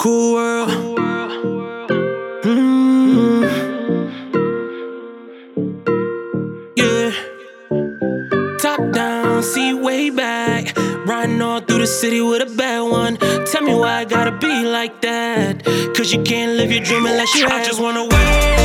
Cool world. Mm. Yeah. Top down, see way back. Riding all through the city with a bad one. Tell me why I gotta be like that. Cause you can't live your dream unless you I just wanna wake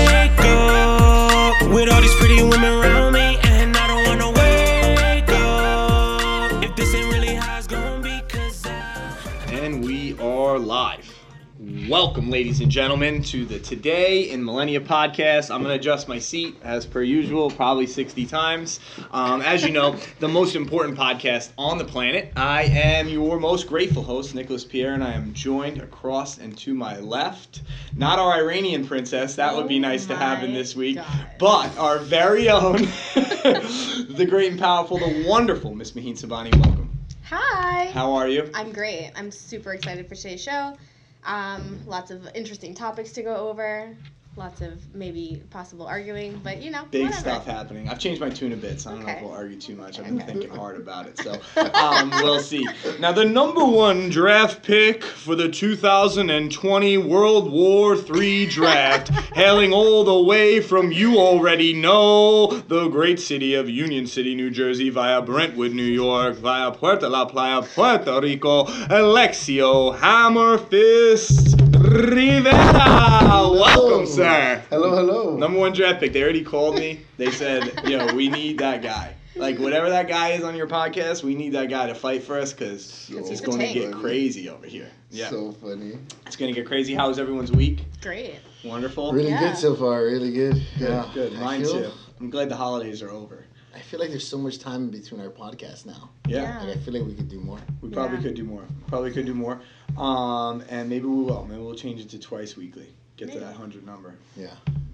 Welcome, ladies and gentlemen, to the Today in Millennia podcast. I'm going to adjust my seat as per usual, probably 60 times. Um, as you know, the most important podcast on the planet. I am your most grateful host, Nicholas Pierre, and I am joined across and to my left, not our Iranian princess, that would be Oh nice to have in this week, God. but our very own, the great and powerful, the wonderful Miss Maheen Sabani. Welcome. Hi. How are you? I'm great. I'm super excited for today's show. Um, lots of interesting topics to go over. Lots of maybe possible arguing, but you know, big whatever. stuff happening. I've changed my tune a bit, so I don't know if we'll argue too much. I've been Okay. thinking hard about it, so um, we'll see. Now, the number one draft pick for the 2020 World War III draft, hailing all the way from you already know the great city of Union City, New Jersey, via Brentwood, New York, via Puerto La Playa, Puerto Rico, Alexio Hammerfist Rivera. Welcome, sir. Hello, hello. Number one draft pick. They already called me. They said, "Yo, we need that guy. Like whatever that guy is on your podcast, we need that guy to fight for us because So it's going to get crazy over here. Yeah, So funny. it's going to get crazy. How was everyone's week? Great. Wonderful. Really Yeah. good so far. Really good. Good. yeah. Good. Mine feel, too. I'm glad the holidays are over. I feel like there's so much time in between our podcasts now. Yeah. Yeah. Like I feel like we could do more. We probably Yeah. could do more. Probably could do more. Um, and maybe we will. Maybe we'll change it to twice weekly. Get to that hundred number. Yeah.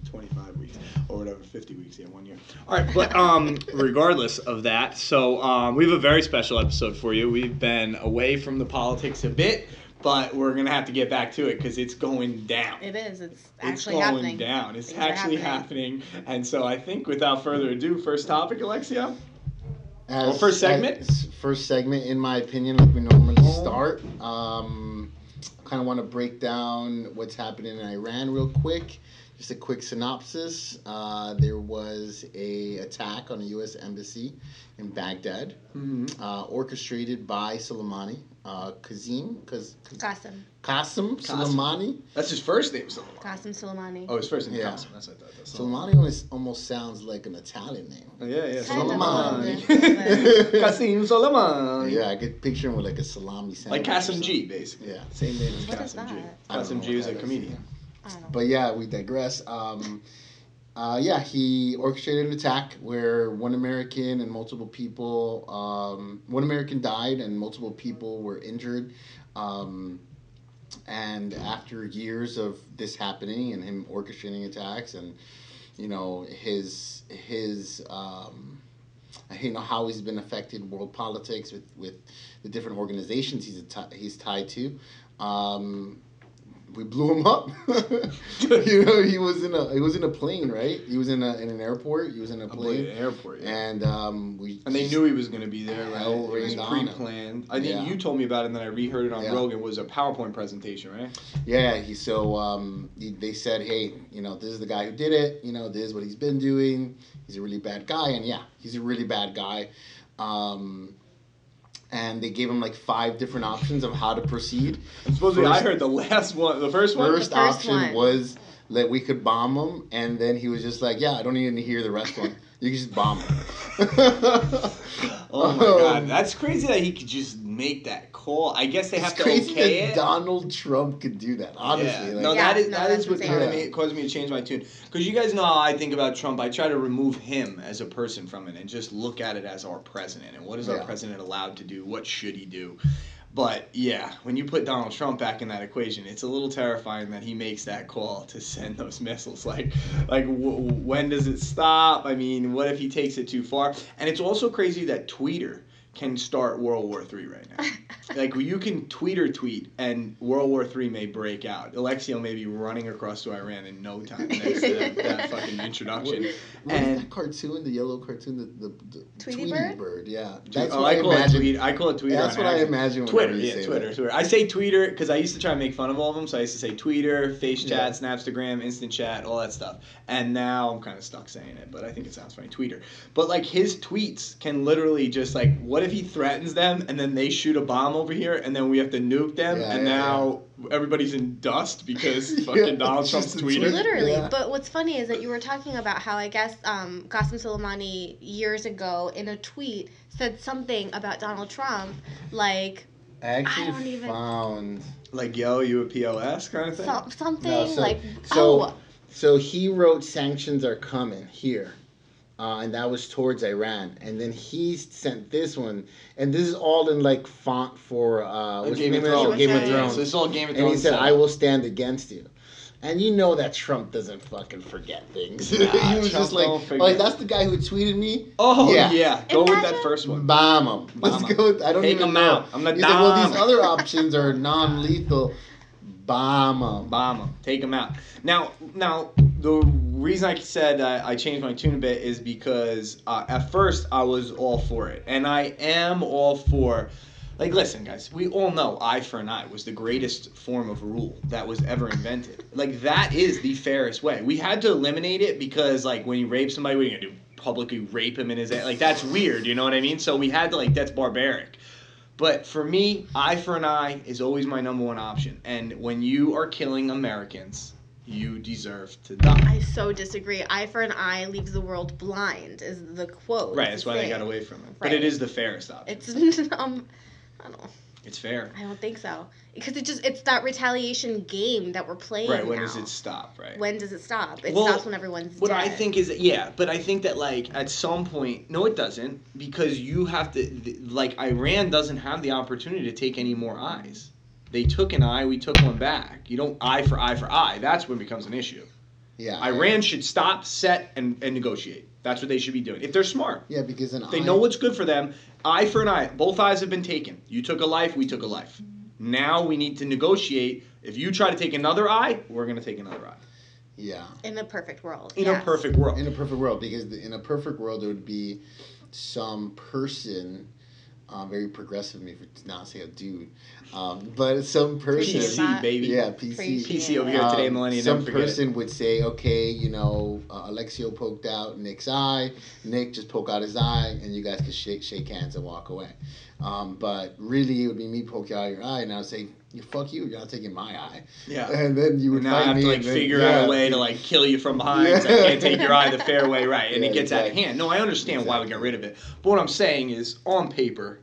25 weeks or whatever 50 weeks yeah one year all right but um regardless of that so um we have a very special episode for you we've been away from the politics a bit but we're gonna have to get back to it because it's going down It is. It's actually it's going happening. down it's Things are actually happening. and so i think without further ado first topic Alexio As, Well, first segment? as- first segment, in my opinion, like we normally start. Um, kind of want to break down what's happening in Iran real quick. Just a quick synopsis. Uh, there was a attack on a U.S. embassy in Baghdad, mm-hmm. uh, orchestrated by Soleimani, uh, Kazim, Kaz, Qasim. Qasim Qasim. Soleimani. that's his first name Soleimani. Qasim Soleimani. oh his first name Yeah. Qasim. that's what i thought that's Soleimani almost, almost sounds like an Italian name. Oh, yeah yeah Kind of, Soleimani yeah. Qasim Soleimani Yeah, I could picture him with like a salami sandwich. like or Kasim. G basically Yeah. Same name as What is Kasim G. that? I Kasim G what is a that is, comedian. But yeah, we digress. Um, uh, yeah, he orchestrated an attack where one American and multiple people, um, one American died and multiple people were injured. Um, and after years of this happening and him orchestrating attacks and you know his his um, you know how he's been affected world politics with with the different organizations he's he's tied to. Um, we blew him up. you know, he was in a he was in a plane, right? He was in a in an airport. He was in a plane, an airport. Yeah. and um, we And they knew he was going to be there, right? It was rained on him. pre-planned. I think Yeah. you told me about it, and then I reheard it on Yeah. Rogan. Was a PowerPoint presentation, right? Yeah, he so um, he, they said, hey, you know, this is the guy who did it. You know, this is what he's been doing. He's a really bad guy, and yeah, he's a really bad guy. Um, and they gave him like five different options of how to proceed. And supposedly, I heard the last one, the first one. First, The first option one. was that we could bomb him, and then he was just like, yeah, I don't even hear the rest one. You can just bomb him. Oh my god, that's crazy that he could just make that call. I guess they have it's to crazy okay that it. Donald Trump could do that. Honestly, yeah. like, no, Yeah, that is no, that that's what insane. kind of made, caused me to change my tune. Because you guys know how I think about Trump. I try to remove him as a person from it and just look at it as our president. And what is our president allowed to do? What should he do? But yeah, when you put Donald Trump back in that equation, it's a little terrifying that he makes that call to send those missiles. Like, like w- when does it stop? I mean, what if he takes it too far? And it's also crazy that Tweeter can start World War Three right now. like you can tweet or tweet, and World War Three may break out. Alexio may be running across to Iran in no time next to that, that fucking introduction. What is And that cartoon? The yellow cartoon, the the, the Tweety Bird? Yeah, that's oh, what I I call imagine. it tweet. I call it Twitter. That's on what I accident. imagine. Twitter, you yeah, say Twitter. Twitter. I say tweeter because I used to try and make fun of all of them. So I used to say tweeter, face Yeah. chat, Snapstagram, instant chat, all that stuff. And now I'm kind of stuck saying it, but I think it sounds funny, tweeter. But like his tweets can literally just like, what if he threatens them and then they shoot a bomb over here and then we have to nuke them Yeah, and yeah, now everybody's in dust because Yeah, fucking Donald it's Trump's just a tweeting. Literally, Yeah. but what's funny is that you were talking about how I guess um, Qasem Soleimani years ago in a tweet said something about Donald Trump, like I actually I don't even- found. Like, yo, you a POS kind of thing? so, something No, so- like so- oh So he wrote sanctions are coming here. Uh, and that was towards Iran. And then he sent this one. And this is all in like font for uh, Like what's Game the of name of Thrones. it? Game of Yeah, Yeah, Thrones. so it's all Game of Thrones. and he said. I will stand against you. And you know that Trump doesn't fucking forget things. Nah, he was Trump just like, don't like, that's the guy who tweeted me. Oh, Yeah. yeah. Go with that first one. Bomb him. Let's Bomb 'em. go. With, I don't Take even 'em know. out. I'm the He's like, well, these other options are non-lethal. Bomb 'em. Bomb. Take them out. Now, now the reason I said I, I changed my tune a bit is because uh, at first I was all for it, and I am all for. Like, listen, guys, we all know eye for an eye was the greatest form of rule that was ever invented. Like, that is the fairest way. We had to eliminate it because, like, when you rape somebody, what are you gonna do? Publicly rape him in his like that's weird, you know what I mean? So we had to like that's barbaric. But for me, eye for an eye is always my number one option. And when you are killing Americans, you deserve to die. I so disagree. Eye for an eye leaves the world blind is the quote. Right, that's why they got away from it. But it is the fairest option. It's um, I don't know. It's fair. I don't think so because it just it's that retaliation game that we're playing. Right, when now. does it stop, right? When does it stop? It Well, stops when everyone's What dead. I think is yeah, but I think that like at some point, no, it doesn't because you have to th- like Iran doesn't have the opportunity to take any more eyes. They took an eye, we took one back. You don't eye for eye for eye. That's when it becomes an issue. Yeah. Iran should stop, set, and, and negotiate. That's what they should be doing if they're smart. Yeah, because an They eye- know what's good for them. Eye for an eye. Both eyes have been taken. You took a life, we took a life. Now we need to negotiate. If you try to take another eye, we're gonna take another eye. Yeah. in a perfect world. In yes. a perfect world. In a perfect world, because the, in a perfect world, there would be some person, uh, very progressive of me for to not say a dude, um, but some person, Pretty PC, baby. yeah, PC, PC over here today, Um, Millennium. Some Never forget it. person would say, okay, you know, uh, Alexio poked out Nick's eye. Nick just poke out his eye, and you guys could shake shake hands and walk away. Um, but really, it would be me poke out your eye, and I would say, "You fuck you, you're not taking my eye." Yeah. And then you would now I have me. to like and then- figure out yeah. a way to like kill you from behind. Yeah. I can't take your eye the fair way, right? And Yeah, it gets out of hand. No, I understand why we got rid of it. But what I'm saying is, on paper,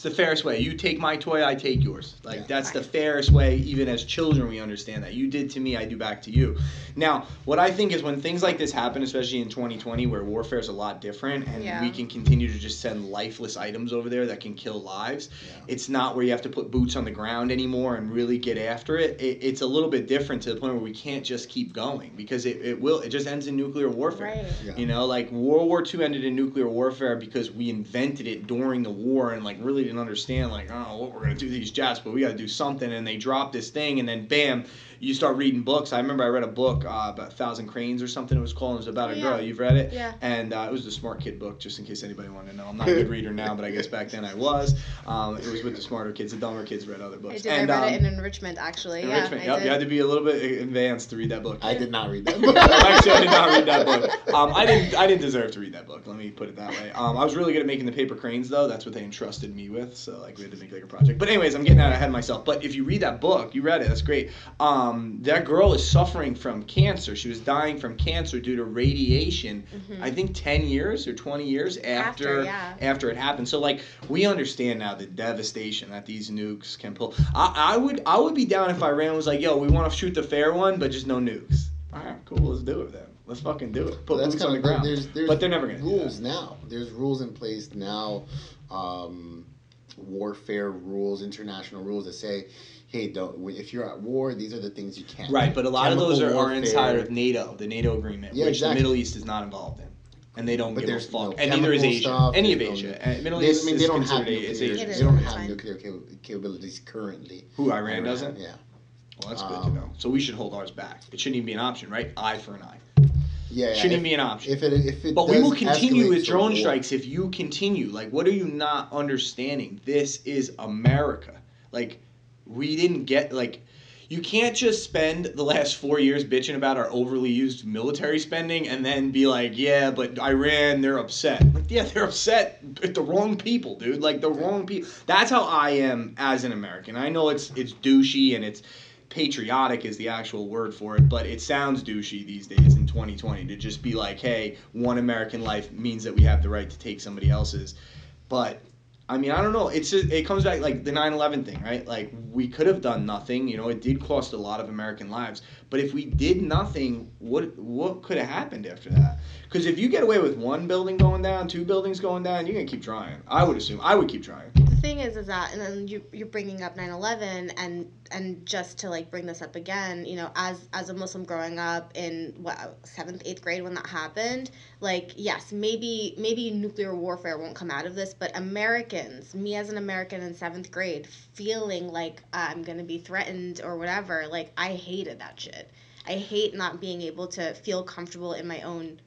it's the fairest way. You take my toy, I take yours. Like Yeah. that's the fairest way. Even as children, we understand that. You did to me, I do back to you. Now, what I think is when things like this happen, especially in 2020, where warfare is a lot different, and Yeah. we can continue to just send lifeless items over there that can kill lives. Yeah. It's not where you have to put boots on the ground anymore and really get after it. it it's a little bit different to the point where we can't just keep going because it, it will. It just ends in nuclear warfare. Right. Yeah. You know, like World War II ended in nuclear warfare because we invented it during the war and like really didn't understand like oh what we're gonna do these jets, but we got to do something. And they dropped this thing, and then bam, you start reading books. I remember I read a book uh, about Thousand Cranes or something. It was called. It was about a Yeah. girl. You've read it? Yeah. And uh, it was the Smart Kid book, just in case anybody wanted to know. I'm not a good reader now, but I guess back then I was. Um, it was with the smarter kids. The dumber kids read other books. I books. did. And, I read um, it in enrichment actually. Enrichment. Yeah, I Yep, did. you had to be a little bit advanced to read that book. I did not read that. book. Actually, I did not read that book. Um, I didn't. I didn't deserve to read that book. Let me put it that way. Um, I was really good at making the paper cranes, though. That's what they entrusted me with. So like we had to make like a project. But anyways, I'm getting out ahead of myself. But if you read that book, you read it. That's great. Um, that girl is suffering from cancer. She was dying from cancer due to radiation. Mhm. I think 10 years or 20 years after After, yeah. after it happened. So like we understand now the devastation that these nukes can pull. I, I would I would be down if Iran was like, yo, we want to shoot the fair one, but just no nukes. All right, cool. Let's do it then. Let's fucking do it. Put Well, that's boots on kind the ground. there's, there's but they're never gonna do rules that. now. There's rules in place now, um, warfare rules, international rules that say, hey, don't if you're at war, these are the things you can't. Right, but a lot of those are, Chemical are inside warfare. of NATO, the NATO agreement, Yeah, which exactly. the Middle East is not involved in. and they don't But give a there's fuck. no and neither is chemical Asia. stuff, Any of Asia. Middle They, East I mean, is they don't have considered nuclear. Asia. They don't have nuclear capabilities currently. Who Iran doesn't? Yeah. Well, that's good to Um, know. So we should hold ours back. It shouldn't even be an option, right? Eye for an eye. Yeah. Shouldn't if, even be an option. If it if it But we will continue with drone strikes if you continue. Like, what are you not understanding? This is America. Like, we didn't get like. You can't just spend the last four years bitching about our overly used military spending and then be like, yeah, but Iran, they're upset. Like, yeah, they're upset at the wrong people, dude. Like the wrong people. That's how I am as an American. I know it's it's douchey and it's patriotic is the actual word for it, but it sounds douchey these days in 2020 to just be like, hey, one American life means that we have the right to take somebody else's. But I mean, I don't know. It's just, it comes back like the 9/11 thing, right? Like we could have done nothing. You know, it did cost a lot of American lives. But if we did nothing, what what could have happened after that? Because if you get away with one building going down, two buildings going down, you're gonna keep trying. I would assume. I would keep trying. Thing is is that and then you you're bringing up 9/11 and and just to like bring this up again you know as as a muslim growing up in what 7th 8th grade when that happened like yes maybe maybe nuclear warfare won't come out of this but americans me as an american in 7th grade feeling like i'm to be threatened or whatever like i hated that shit i hate not being able to feel comfortable in my own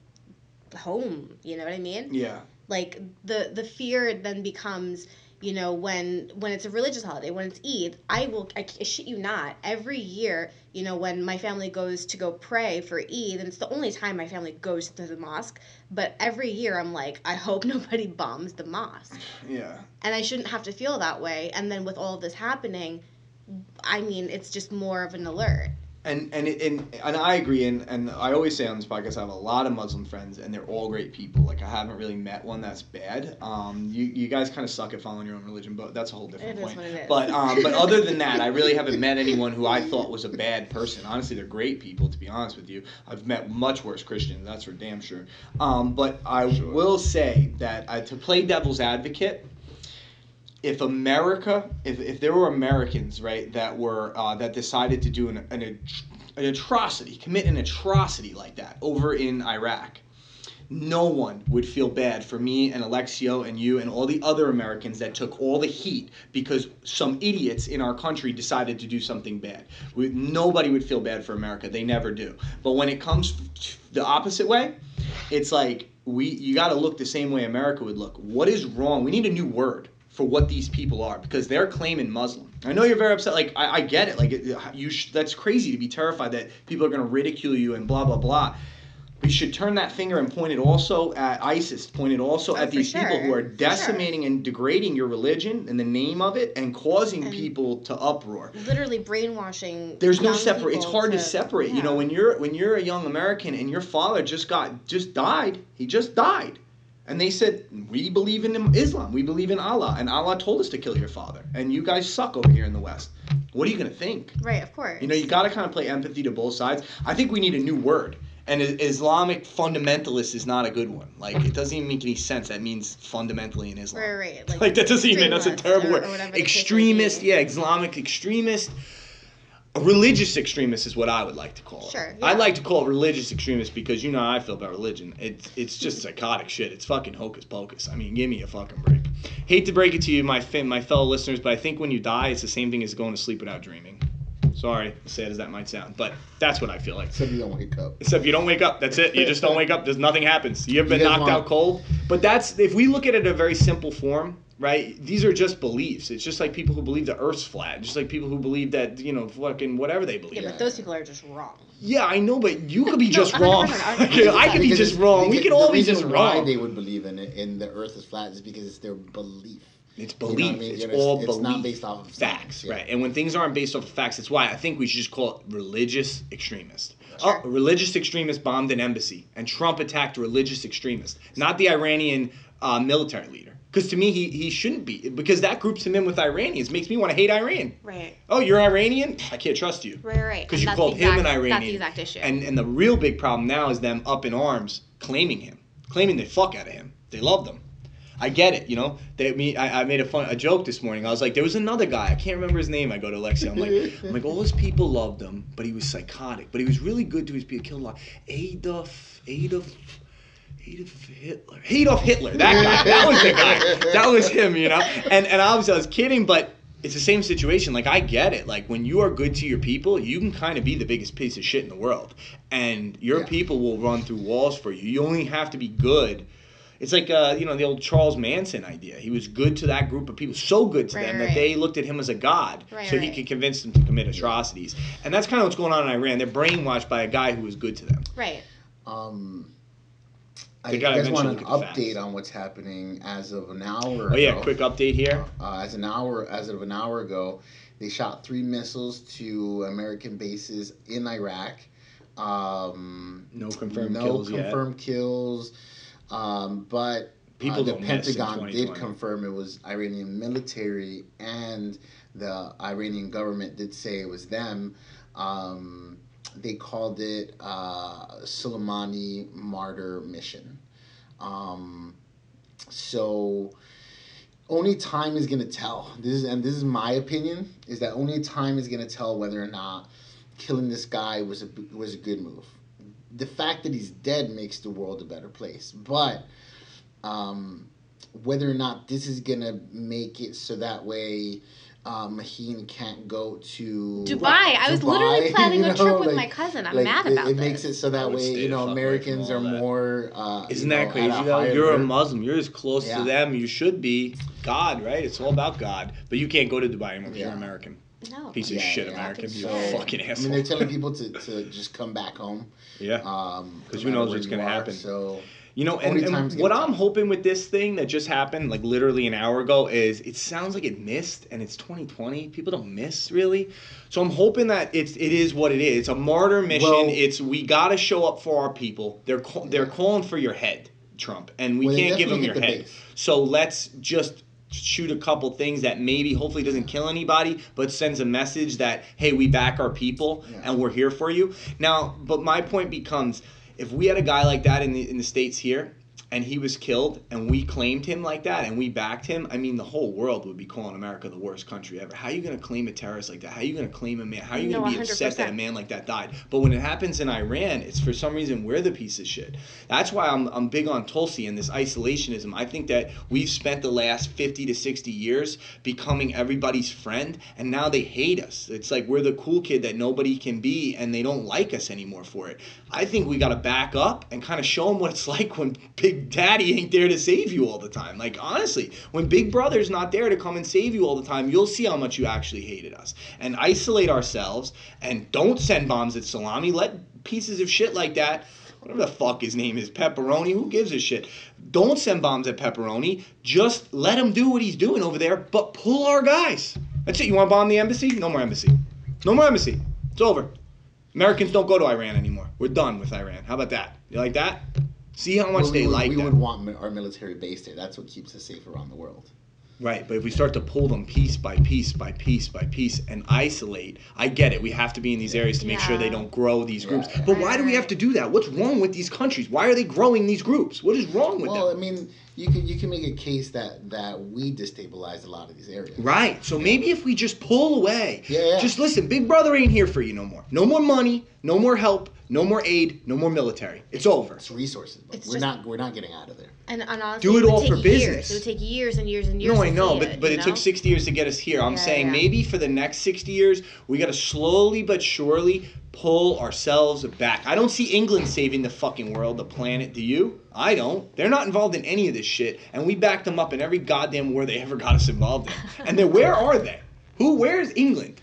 home you know what i mean Yeah. like the the fear then becomes you know when when it's a religious holiday when it's eid i will i, I shit you not every year you know when my family goes to go pray for eid and it's the only time my family goes to the mosque but every year i'm like i hope nobody bombs the mosque Yeah. and i shouldn't have to feel that way and then with all of this happening i mean it's just more of an alert and and and and I agree, and and I always say on this podcast, I have a lot of Muslim friends, and they're all great people. Like I haven't really met one that's bad. Um, you you guys kind of suck at following your own religion, but that's a whole different It point. what it is. But um, but other than that, I really haven't met anyone who I thought was a bad person. Honestly, they're great people. To be honest with you, I've met much worse Christians. That's for damn sure. Um, but I will say that uh, to play devil's advocate if America, if, if there were Americans, right, that were uh, that decided to do an, an an atrocity, commit an atrocity like that over in Iraq, no one would feel bad for me and Alexio and you and all the other Americans that took all the heat because some idiots in our country decided to do something bad. We, nobody would feel bad for America. They never do. But when it comes the opposite way, it's like we you got to look the same way America would look. What is wrong? We need a new word for what these people are because they're claiming Muslim. I know you're very upset. Like I, I get it. Like it, you, sh- that's crazy to be terrified that people are going to ridicule you and blah blah blah. We should turn that finger and point it also at ISIS. Point it also Oh, at these people who are For sure. decimating and degrading your religion in the name of it and causing And- people to uproar literally brainwashing there's no separate it's hard to, separate you know when you're when you're a young american and your father just got just died he just died and they said we believe in islam. We believe in allah. And allah told us to kill your father. And you guys suck over here in the west. What are you going to think? Right of course. You know you got to kind of play empathy to both sides. I think we need a new word. And islamic fundamentalist is not a good one. Like it doesn't even make any sense. That means fundamentally in islam. Right, right. Like, like that doesn't even that's a terrible word. Or whatever the case may extremist yeah islamic extremist a religious extremist is what I would like to call it. Sure, I'd like to call it religious extremist because you know how I feel about religion. It's it's just psychotic shit. It's fucking hocus pocus. I mean, give me a fucking break. Hate to break it to you, my fa- my fellow listeners, but I think when you die, it's the same thing as going to sleep without dreaming. Sorry, sad as that might sound, but that's what I feel like. Except you don't wake up. Except if you don't wake up, that's it. You just don't wake up. There's nothing happens. You've been You knocked want- out cold. But that's if we look at it in a very simple form, right? These are just beliefs. It's just like people who believe the Earth's flat. Just like people who believe that you know fucking whatever they believe. Yeah, Yeah, but those people are just wrong. Yeah, I know, but you could be No, just wrong. 100%. Okay, I could be just wrong. We could all be just reason Why wrong. they would believe in it in the Earth is flat is because it's their belief. It's You know belief. I mean? It's You know, it's- all it's belief. not based off of facts, yeah. right? And when things aren't based off of facts, it's why I think we should just call it religious extremist. Sure. Oh, a religious extremist bombed an embassy, and Trump attacked religious extremist, not the Iranian uh, military leader. Because to me, he, he shouldn't be, because that groups him in with Iranians, makes me want to hate Iran. Right. Oh, you're Iranian? I can't trust you. Right, right. Because you called the him an Iranian. That's the exact issue. And and the real big problem now is them up in arms claiming him, claiming the fuck out of him. They love them. I get it, you know. They me I, I made a fun a joke this morning. I was like, there was another guy. I can't remember his name. I go to Alexio. I'm like, I'm like, all his people loved him, but he was psychotic. But he was really good to his people. Killed a lot. Adolf, Adolf, Adolf Hitler. Adolf Hitler. That guy. That was the guy. That was him. You know. And and obviously I was kidding, but it's the same situation. Like I get it. Like when you are good to your people, you can kind of be the biggest piece of shit in the world, and your Yeah. people will run through walls for you. You only have to be good. It's like uh, you know the old Charles Manson idea. He was good to that group of people, so good to Right, them right, that they looked at him as a god, Right, so he could convince them to commit atrocities. And that's kind of what's going on in Iran. They're brainwashed by a guy who was good to them. Right. Um, I guys want an eventually look at the update on what's happening as of an hour Oh yeah, ago. quick update here. Uh, as an hour, as of an hour ago, they shot three missiles to American bases in Iraq. Um, No confirmed no kills yet. confirmed kills. Um, but People uh, the don't miss in Pentagon did confirm it was Iranian military, and the Iranian government did say it was them. Um, they called it uh, Soleimani Martyr Mission. Um, so only time is gonna tell. This is and this is my opinion is that only time is gonna tell whether or not killing this guy was a was a good move. The fact that he's dead makes the world a better place, but um, whether or not this is gonna make it so that way. Um, Maheen can't go to Dubai. I was literally planning you a trip know, with like- my cousin. I'm like, mad it, about it this. makes it so that way you know Americans are that. more. Uh, Isn't that know, crazy though? You're a. Muslim. You're as close Yeah. to them. You should be God, right? It's all about God. But you can't go to Dubai anymore because you're Yeah. American. no. Piece of Yeah, shit, yeah. American. So- You I fucking I asshole. mean, they're telling people to, to just come back home. yeah. Um, 'Cause no who knows what's gonna happen. So You know, and, and what I'm hoping with this thing that just happened, like literally an hour ago, is it sounds like it missed, and it's 2020. People don't miss really, so I'm hoping that it's it is what it is. It's a martyr mission. Well- it's we got to show up for our people. They're call, they're calling for your head, Trump, and we Well, can't give them your hit head. base. So let's just shoot a couple things that maybe hopefully doesn't kill anybody but sends a message that hey we back our people Yeah. and we're here for you now but my point becomes if we had a guy like that in the in the states here and he was killed and we claimed him like that and we backed him i mean the whole world would be calling america the worst country ever. How are you going to claim a terrorist like that? How are you going to claim a man? How are you No, going to be upset that a man like that died? But when it happens in iran it's for some reason we're the piece of shit. That's why i'm, I'm big on tulsi and this isolationism. I think that we've spent the last 50 to 60 years becoming everybody's friend and now they hate us. It's like we're the cool kid that nobody can be and they don't like us anymore for it. I think we got to back up and kind of show them what it's like when big daddy ain't there to save you all the time like honestly when big brother's not there to come and save you all the time you'll see how much you actually hated us and isolate ourselves and don't send bombs at salami let pieces of shit like that whatever the fuck his name is, Pepperoni, who gives a shit? Don't send bombs at Pepperoni. Just let him do what he's doing over there, but pull our guys. That's it. You want to bomb the embassy? No more embassy. No more embassy. It's over. Americans don't go to Iran anymore. We're done with Iran. How about that? You like that? See how much Well, they we would, like we that. would want our military base there. That's what keeps us safe around the world. Right, but if we start to pull them piece by piece by piece by piece and isolate, I get it. We have to be in these areas to make sure they don't grow these groups. Yeah. But why do we have to do that? What's wrong with these countries? Why are they growing these groups? What is wrong with them? Well, I mean, you can you can make a case that that we destabilize a lot of these areas. Right. So maybe if we just pull away. Yeah, yeah. Just listen, Big Brother ain't here for you no more. No more money, no more help, no more aid, no more military. It's over. It's resources, but It's we're just- not we're not getting out of there. And, and honestly, Do it would all take for years. business. It would take years and years and years. No, I to know, see but but you it took 60 years to get us here. I'm Yeah, saying yeah. maybe for the next 60 years, we got to slowly but surely pull ourselves back. I don't see England saving the fucking world, the planet. Do you? I don't. They're not involved in any of this shit, and we backed them up in every goddamn war they ever got us involved in. And then where are they? Who? Where's England?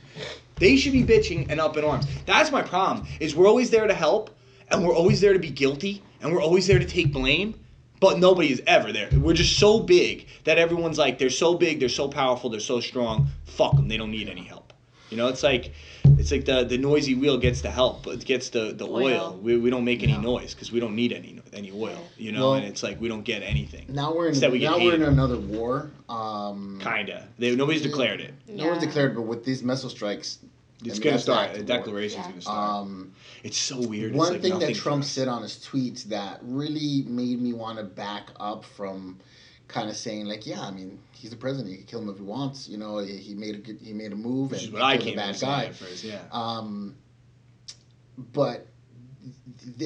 They should be bitching and up in arms. That's my problem. Is we're always there to help, and we're always there to be guilty, and we're always there to take blame. But nobody is ever there. We're just so big that everyone's like, they're so big, they're so powerful, they're so strong. Fuck them. They don't need any help. You know, it's like, it's like the, the noisy wheel gets the help, it gets the, the oil. Oil. We, we don't make any noise because we don't need any any oil. You know, Well- and it's like we don't get anything. Now we're in Instead we now we're in another war. Um, Kinda. They, nobody's declared it. No one's declared, but with these missile strikes, It's I mean, gonna that's the start. A of war. declaration's Yeah. gonna start. Um, it's so weird. one like thing that Trump said on his tweets that really made me want to back up from kind of saying like, yeah, I mean, he's the president. He can kill him if he wants. You know, he he made a good, he made a move Which and is what I killed came a in bad saying guy. at first, yeah. Um, but th-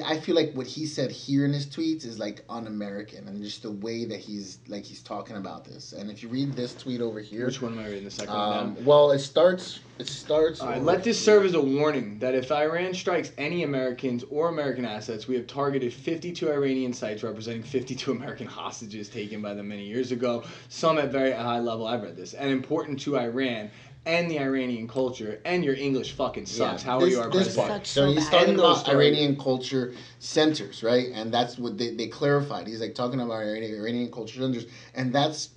I feel like what he said here in his tweets is like un-American, and just the way that he's like he's talking about this. And if you read this tweet over here, Which one am I reading? The second one um, well, it starts. It starts. Over let this serve as a warning that if Iran strikes any Americans or American assets, we have targeted 52 Iranian sites representing 52 American hostages taken by them many years ago, some at very high level. I've read this. And important to Iran and the Iranian culture, and your English fucking sucks. Yeah, How this- are you, our this president? part. Sucks So, so he's bad. talking those about stories. Iranian culture centers, right? And that's what they, they clarified. He's like talking about Iranian, Iranian culture centers, and that's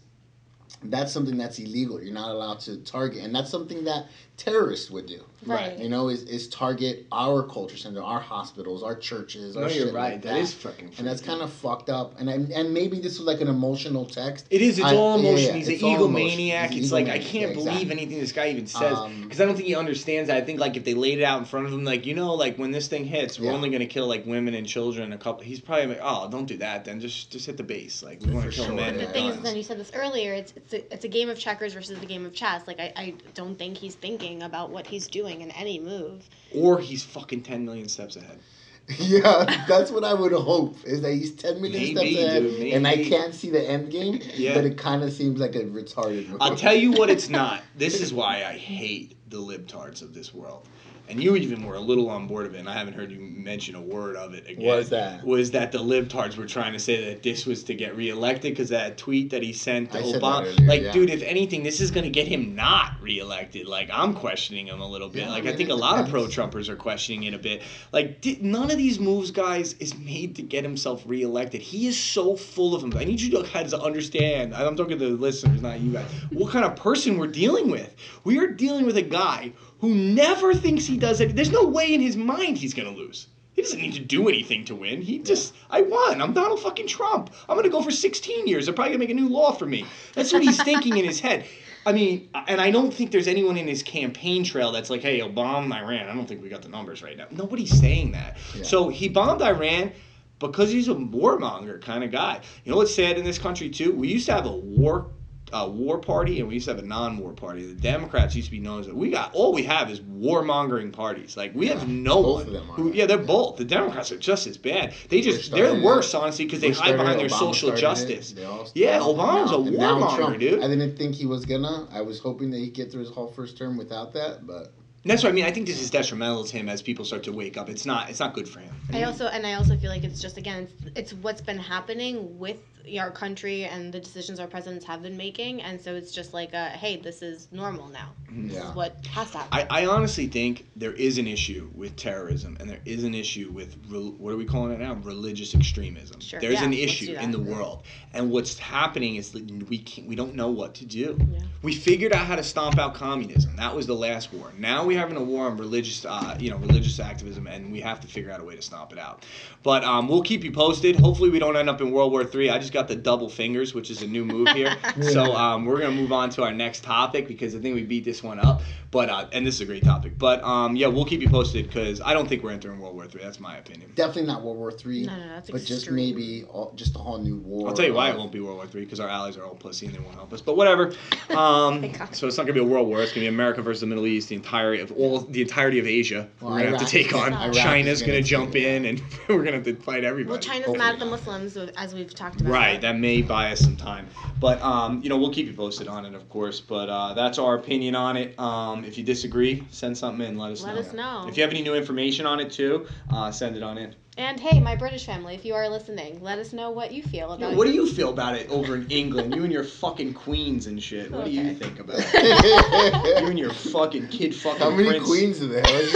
that's something that's illegal. You're not allowed to target, and that's something that terrorists would do. Right. You know, is, is target our culture center, our hospitals, our churches. No, our you're shit right. Like that is fucking. and that's kind of fucked up. And and and maybe this was like an emotional text. It is. It's I- all yeah, emotion. yeah, He's it's an egomaniac. He's It's like I can't Yeah, believe exactly. anything this guy even says Um, because I don't think he understands that. I think like if they laid it out in front of him, like you know, like when this thing hits, we're Yeah. only gonna kill like women and children. A couple. He's probably like, oh, don't do that. Then just just hit the base. Like we want to kill sure, men. yeah. the and thing is, then you said this earlier. It's it's a, it's a game of checkers versus the game of chess. Like I, I don't think he's thinking about what he's doing in any move. or he's fucking ten million steps ahead. Yeah, that's what I would hope. Is that he's ten million Maybe, steps ahead, dude, and I can't see the end game. Yeah. but it kind of seems like a retarded. Move. I'll tell you what it's not. This is why I hate the libtards of this world. And you even were a little on board of it, and I haven't heard you mention a word of it again. What is that? Was that the libtards were trying to say that this was to get reelected because that tweet that he sent to I Obama? earlier, like, yeah. dude, if anything, this is going to get him not reelected. Like, I'm questioning him a little bit. Yeah, like, I I, think a lot of pro Trumpers are questioning it a bit. Like, di- none of these moves, guys, is made to get himself reelected. He is so full of him. I need you guys to understand. I'm talking to the listeners, not you guys. What kind of person we're dealing with? We are dealing with a guy who never thinks he does it. There's no way in his mind he's gonna lose. He doesn't need to do anything to win. He just, I won. I'm Donald fucking Trump. I'm gonna go for 16 years. They're probably gonna make a new law for me. That's what he's thinking in his head. I mean, and I don't think there's anyone in his campaign trail that's like, hey, bomb Iran. I don't think we got the numbers right now. Nobody's saying that. Yeah. So he bombed Iran because he's a warmonger kind of guy. You know what's sad in this country too? We used to have a war a war party and we used to have a non-war party. The Democrats used to be known as we got all we have is warmongering parties. Like we Yeah, have no both one of them who yeah they're both. The Democrats are just as bad. They just they're worse honestly because they hide behind their Obama social justice. Yeah. Obama's a And now- and now warmonger, dude. I didn't think he was gonna. I was hoping that he'd get through his whole first term without that, but And that's what I mean. I think this is detrimental to him as people start to wake up. It's not it's not good for him. I also and I also feel like it's just again it's, it's what's been happening with our country and the decisions our presidents have been making, and so it's just like a hey, this is normal now. Mm-hmm. This Yeah. is what has to happen. I, I honestly think there is an issue with terrorism and there is an issue with rel- what are we calling it now religious extremism Sure, there's yeah, an issue in the world and what's happening is that we can't, we don't know what to do Yeah. we figured out how to stomp out communism that was the last war now we're having a war on religious uh, you know religious activism and we have to figure out a way to stomp it out but um, we'll keep you posted hopefully we don't end up in world war three i just got the double fingers which is a new move here so um, we're gonna move on to our next topic because i think we beat this one up but uh, and this is a great topic. But um, yeah, we'll keep you posted because I don't think we're entering World War Three. That's my opinion. definitely not World War Three. No, no, that's but just maybe all, just a whole new war. I'll tell you why it won't be World War Three because our allies are all pussy and they won't help us. But whatever. Um, Thank God. so it's not gonna be a world war. It's gonna be America versus the Middle East, the entirety of all the entirety of Asia. Well, we're gonna have to take on. Iraq China's gonna, gonna jump in, and we're gonna have to fight everybody. well, China's Hopefully mad at the. Muslims, as we've talked about. Right, that may buy us some time, but um, you know we'll keep you posted on it, of course. But uh, that's our opinion on it. Um, if you disagree, send something in. Let us Let know. us know. If you have any new information on it too, uh, send it on in. And hey, my British family, if you are listening, let us know what you feel about. It. What do you feel about it over in England? You and your fucking queens and shit. What do you think about it? You and your fucking kid fucking How many prince. queens are there? Let's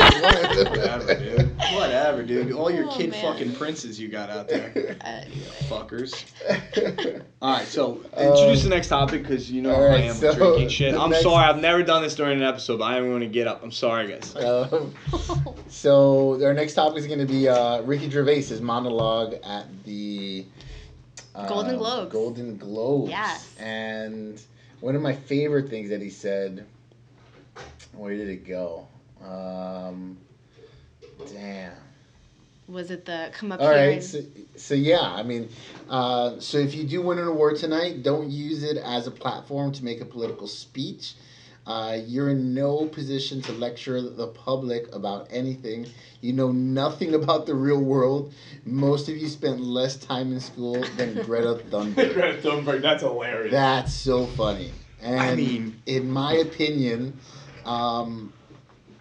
Whatever, dude. Whatever, dude. All your Oh, kid man. fucking princes you got out there. Anyway. Fuckers. All right, so introduce Um, the next topic because you know all I am so drinking shit. I'm next- sorry, I've never done this during an episode, but I am going to get up. I'm sorry, guys. Um, so our next topic is going to be uh, Ricky Gervais's monologue at the uh, Golden Globes. Golden Globes. Yes. And one of my favorite things that he said. Where did it go? Um, damn. Was it the come up All here? right. and- So, so yeah, I mean, uh, so if you do win an award tonight, don't use it as a platform to make a political speech. Uh, you're in no position to lecture the public about anything. You know nothing about the real world. Most of you spent less time in school than Greta Thunberg. Greta Thunberg, that's hilarious. That's so funny. And I mean- in my opinion, um,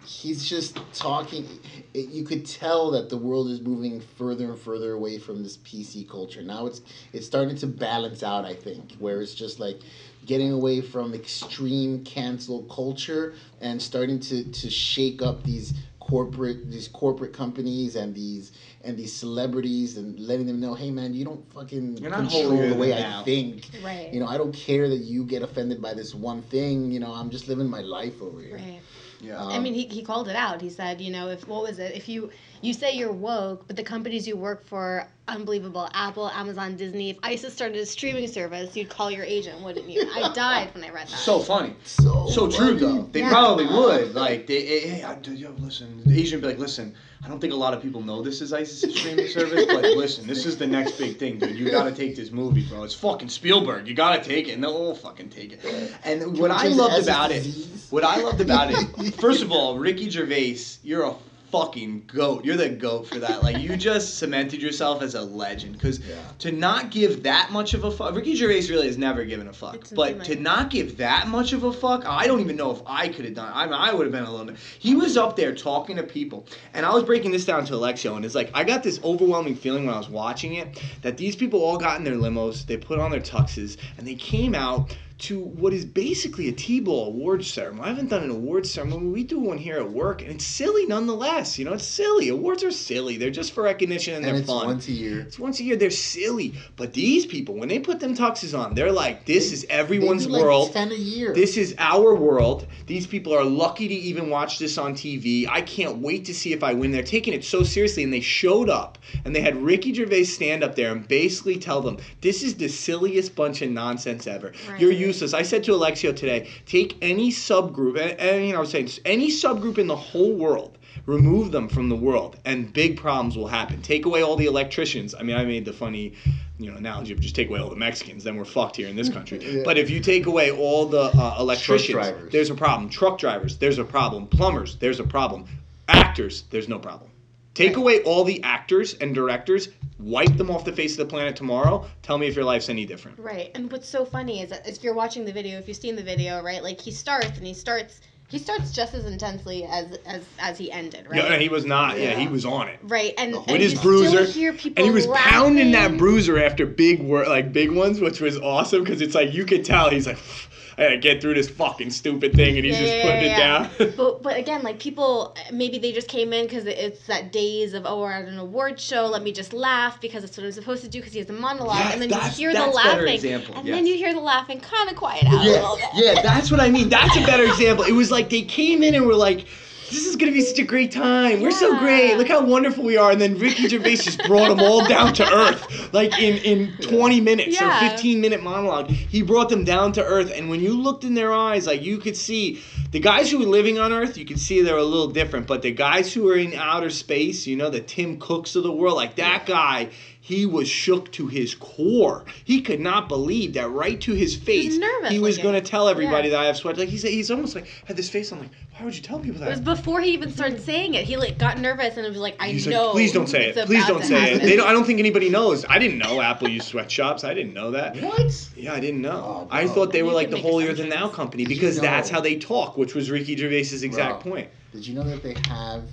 he's just talking. It, you could tell that the world is moving further and further away from this PC culture. Now it's it's starting to balance out. I think where it's just like getting away from extreme cancel culture and starting to to shake up these corporate these corporate companies and these and these celebrities and letting them know, hey man, you don't fucking control the way than I thou." think. Right. You know, I don't care that you get offended by this one thing. You know, I'm just living my life over here. Right. Yeah. Um, I mean, he, he called it out. He said, you know, if what was it? If you you say you're woke, but the companies you work for, unbelievable, Apple, Amazon, Disney. If ISIS started a streaming service, you'd call your agent, wouldn't you? I died when I read that. so funny. So, So true funny. though. They Yeah. probably would. Like they, hey, hey, I, yo, listen. The Asian would be like, listen. I don't think a lot of people know this is ISIS streaming service, but listen, this is the next big thing, dude. You gotta take this movie, bro. It's fucking Spielberg. You gotta take it, and they'll all fucking take it. And Can what I loved about it, Z's? What I loved about it, first of all, Ricky Gervais, you're a fucking goat. You're the goat for that. Like you just cemented yourself as a legend. Because Yeah. to not give that much of a fuck, Ricky Gervais really has never given a fuck. It's But to not give that much of a fuck, I don't even know if I could have done. I mean, I would have been a little bit. He was up there talking to people, and I was breaking this down to Alexio, and it's like I got this overwhelming feeling when I was watching it that these people all got in their limos, they put on their tuxes, and they came out to what is basically a T-ball awards ceremony. I haven't done an awards ceremony. We do one here at work, and it's silly nonetheless. You know, it's silly. Awards are silly. They're just for recognition and, and they're fun. it's fun. once a year. It's once a year. They're silly. But these people, when they put them tuxes on, they're like, this is everyone's They do, like, world. Ten a year. This is our world. These people are lucky to even watch this on TV. I can't wait to see if I win. They're taking it so seriously, and they showed up, and they had Ricky Gervais stand up there and basically tell them, "This is the silliest bunch of nonsense ever. Right. You're useless." I said to Alexio today, "Take any subgroup, and, and you know, I was saying any subgroup in the whole world." Remove them from the world, and big problems will happen. Take away all the electricians. I mean, I made the funny, you know, analogy of just take away all the Mexicans, then we're fucked here in this country. Yeah. But if you take away all the uh, electricians, there's a problem. Truck drivers, there's a problem. Plumbers, there's a problem. Actors, there's no problem. Take away all the actors and directors, wipe them off the face of the planet tomorrow. Tell me if your life's any different. Right. And what's so funny is that if you're watching the video, if you've seen the video, right, like he starts and he starts he starts just as intensely as as as he ended, right? No, no, he was not. Yeah, Yeah. he was on it. right. And, With and his bruiser, still hear people and he was pounding that bruiser after big wor- like big ones, which was awesome because it's like you could tell he's like, I gotta get through this fucking stupid thing, and he's Yeah, just yeah, putting yeah, it down. But but again, like people, maybe they just came in because it's that days of oh we're at an award show. Let me just laugh because that's what I'm supposed to do because he has a monologue, Yes, and then you hear the laughing, and yes. then you hear the laughing kind of quiet out a little bit. Yeah, yeah, that's what I mean. That's a better example. It was like they came in and were like, "This is gonna be such a great time. We're so great. Look how wonderful we are." And then Ricky Gervais just brought them all down to earth, like in in 20 minutes or 15 minute monologue. He brought them down to earth, and when you looked in their eyes, like you could see the guys who were living on Earth. You could see they're a little different, but the guys who were in outer space, you know, the Tim Cooks of the world, like that guy. He was shook to his core. He could not believe that right to his face. he was looking. going to tell everybody Yeah. that I have sweat. Like he's he's almost like had this face on like, why would you tell people It was that? before he even started saying it. He like got nervous and it was like, I He's know. like, please don't say it. Please don't to say it. They don't, I don't think anybody knows. I didn't know Apple used sweatshops. I didn't know that. what? Yeah, I didn't know. Oh, I thought they You were like the make holier than thou company Did you because that's how they talk, which was Ricky Gervais's exact Bro. point. Did you know that they have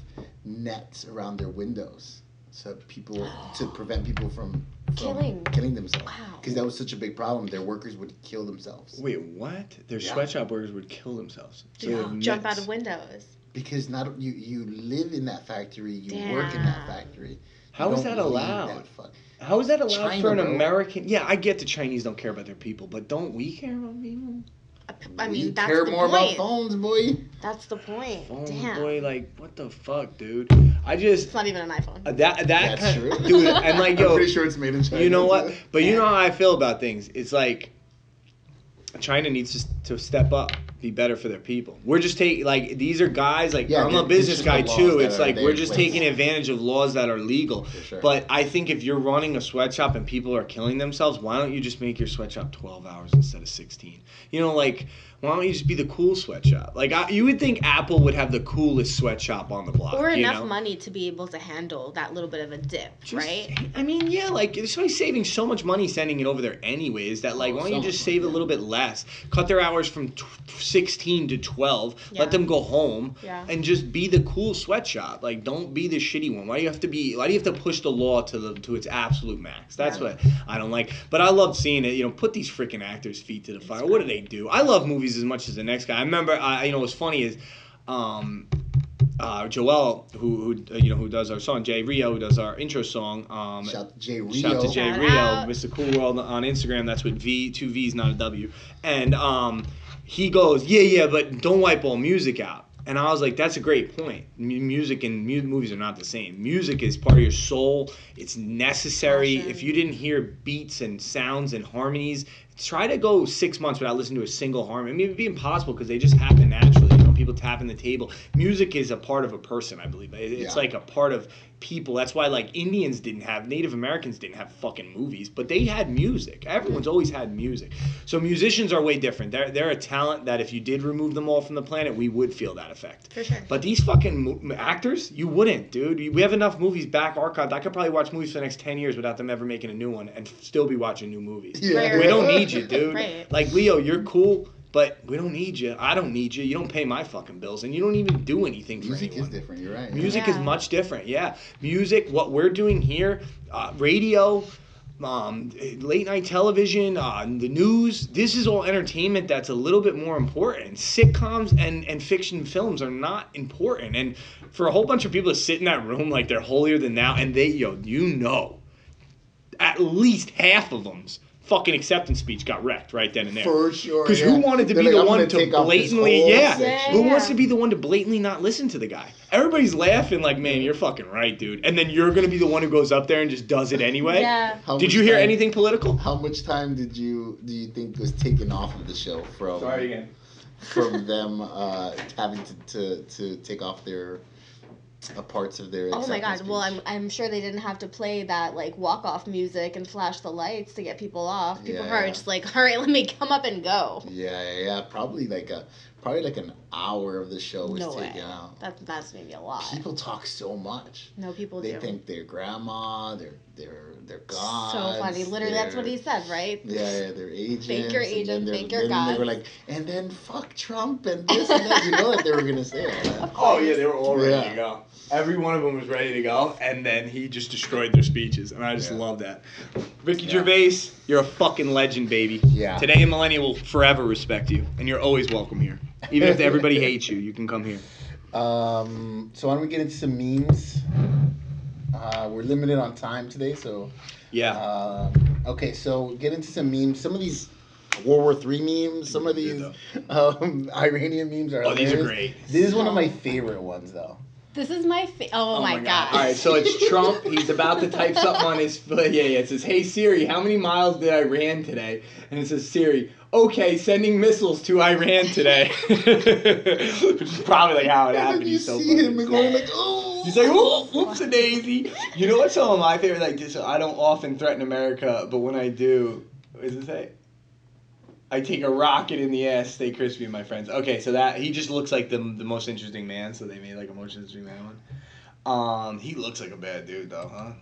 nets around their windows so people to prevent people from, from Killing. killing themselves? Wow. Because that was such a big problem. Their workers would kill themselves. Wait, what? Their Yeah. sweatshop workers would kill themselves. So they have Jump out of windows. Because not you you live in that factory, you work in that factory. How is that allowed? that How is that allowed China, for an. American? Yeah, I get the Chinese don't care about their people, but don't we care about people? I we mean, that's care the more point. about phones, boy. That's the point. Phone Damn. boy, like what the fuck, dude? I just It's not even an iPhone. uh, that that That's kind true. dude, and like I'm yo, pretty sure it's made in China. you know what? too. But you know how I feel about things. It's like China needs to, to step up. Be better for their people. We're just taking like these are guys like Yeah, I'm a business guy too. It's like we're just place. taking advantage of laws that are legal. sure. But I think if you're running a sweatshop and people are killing themselves, why don't you just make your sweatshop 12 hours instead of 16? You know, like why don't you just be the cool sweatshop? Like I, you would think Apple would have the coolest sweatshop on the block. or you enough know? money to be able to handle that little bit of a dip, Just- right? I mean, yeah, like there's somebody saving so much money sending it over there anyways that like Oh, why don't so you just much save a little bit less, cut their hours from t- 16 to 12, Yeah. let them go home, Yeah. and just be the cool sweatshop. Like don't be the shitty one. Why do you have to be? Why do you have to push the law to the to its absolute max? That's Yeah. what I don't like. But I love seeing it. You know, put these freaking actors' feet to the fire. What do they do? I love movies as much as the next guy. I remember, I you know, what's funny is. Um, uh, Joel, who, who uh, you know who does our song, Jay Rio, who does our intro song. Um, Shout to Jay Rio. Shout to Jay Shout Rio, out. Mr. Cool World on Instagram. That's with V, two V's, not a W. And um, he goes, yeah, yeah, but don't wipe all music out. And I was like, that's a great point. M- music and mu- movies are not the same. Music is part of your soul. It's necessary. If you didn't hear beats and sounds and harmonies, try to go six months without listening to a single harmony. I mean, it'd be impossible because they just happen naturally. You know, people tapping the table. Music is a part of a person, I believe. It's Yeah. like a part of people. That's why like Indians didn't have, Native Americans didn't have fucking movies, but they had music. Everyone's mm. always had music. So musicians are way different. They're they're a talent that if you did remove them all from the planet, we would feel that effect. For sure. But these fucking mo- actors, you wouldn't, dude. We have enough movies back archived. I could probably watch movies for the next ten years without them ever making a new one, and still be watching new movies. Yeah. We don't need you, dude. Right. Like Leo, you're cool, but we don't need you. I don't need you. You don't pay my fucking bills, and you don't even do anything for Music anyone. is different. You're right. Music is much different. Yeah, music. What we're doing here, uh, radio, um, late night television, uh, the news. This is all entertainment that's a little bit more important. Sitcoms and and fiction films are not important. And for a whole bunch of people to sit in that room like they're holier than thou, and they, yo, you know, at least half of them's fucking acceptance speech got wrecked right then and there. For sure. Because yeah. who wanted to They're be like, the one gonna to take off this blatantly, whole yeah, section." who wants to be the one to blatantly not listen to the guy? Everybody's laughing like, man, you're fucking right, dude. And then you're gonna be the one who goes up there and just does it anyway. Yeah. How Did much you hear time- anything political? How much time did you do you think was taken off of the show from Sorry again. from them uh, having to, to, to take off their parts of their Oh my god! acceptance Well, I'm? I'm sure they didn't have to play that like walk off music and flash the lights to get people off. People Yeah. are just like, all right, let me come up and go. yeah yeah yeah probably like a probably like an hour of the show was No way. taken out. That that's maybe a lot. People talk so much. no, people They do. think their grandma, their their their gods. so funny. Literally, that's what he said, right? Yeah, yeah, their agents. Thank your and then agent, they're- thank your then They were gods. like, and then fuck Trump and this and that. You know that they were gonna say all that. Oh yeah, they were all ready Yeah. to go. Every one of them was ready to go, and then he just destroyed their speeches, and I just Yeah. love that. Ricky Yeah. Gervais, you're a fucking legend, baby. Yeah. Today and Millennial will forever respect you, and you're always welcome here. Even if everybody hates you, you can come here. Um, so why don't we get into some memes? Uh, we're limited on time today, so Yeah. uh, okay. So get into some memes. Some of these World War Three memes. Some of these um, Iranian memes are. Oh, these are great. This is one of my favorite ones, though. This is my fa- oh, oh my, god. All right, so it's Trump. He's about to type something on his. Yeah, yeah. It says, "Hey Siri, how many miles did I ran today?" And it says, "Siri, okay, sending missiles to Iran today." Which is probably like how it happened. then you He's so see him going like, oh. He's like, oh, whoops a daisy. You know what's some of my favorite? Like, Just, I don't often threaten America, but when I do, what does it say? I take a rocket in the ass, stay crispy, my friends. Okay, so that he just looks like the the most interesting man, so they made like a most interesting man one. Um, he looks like a bad dude though, huh?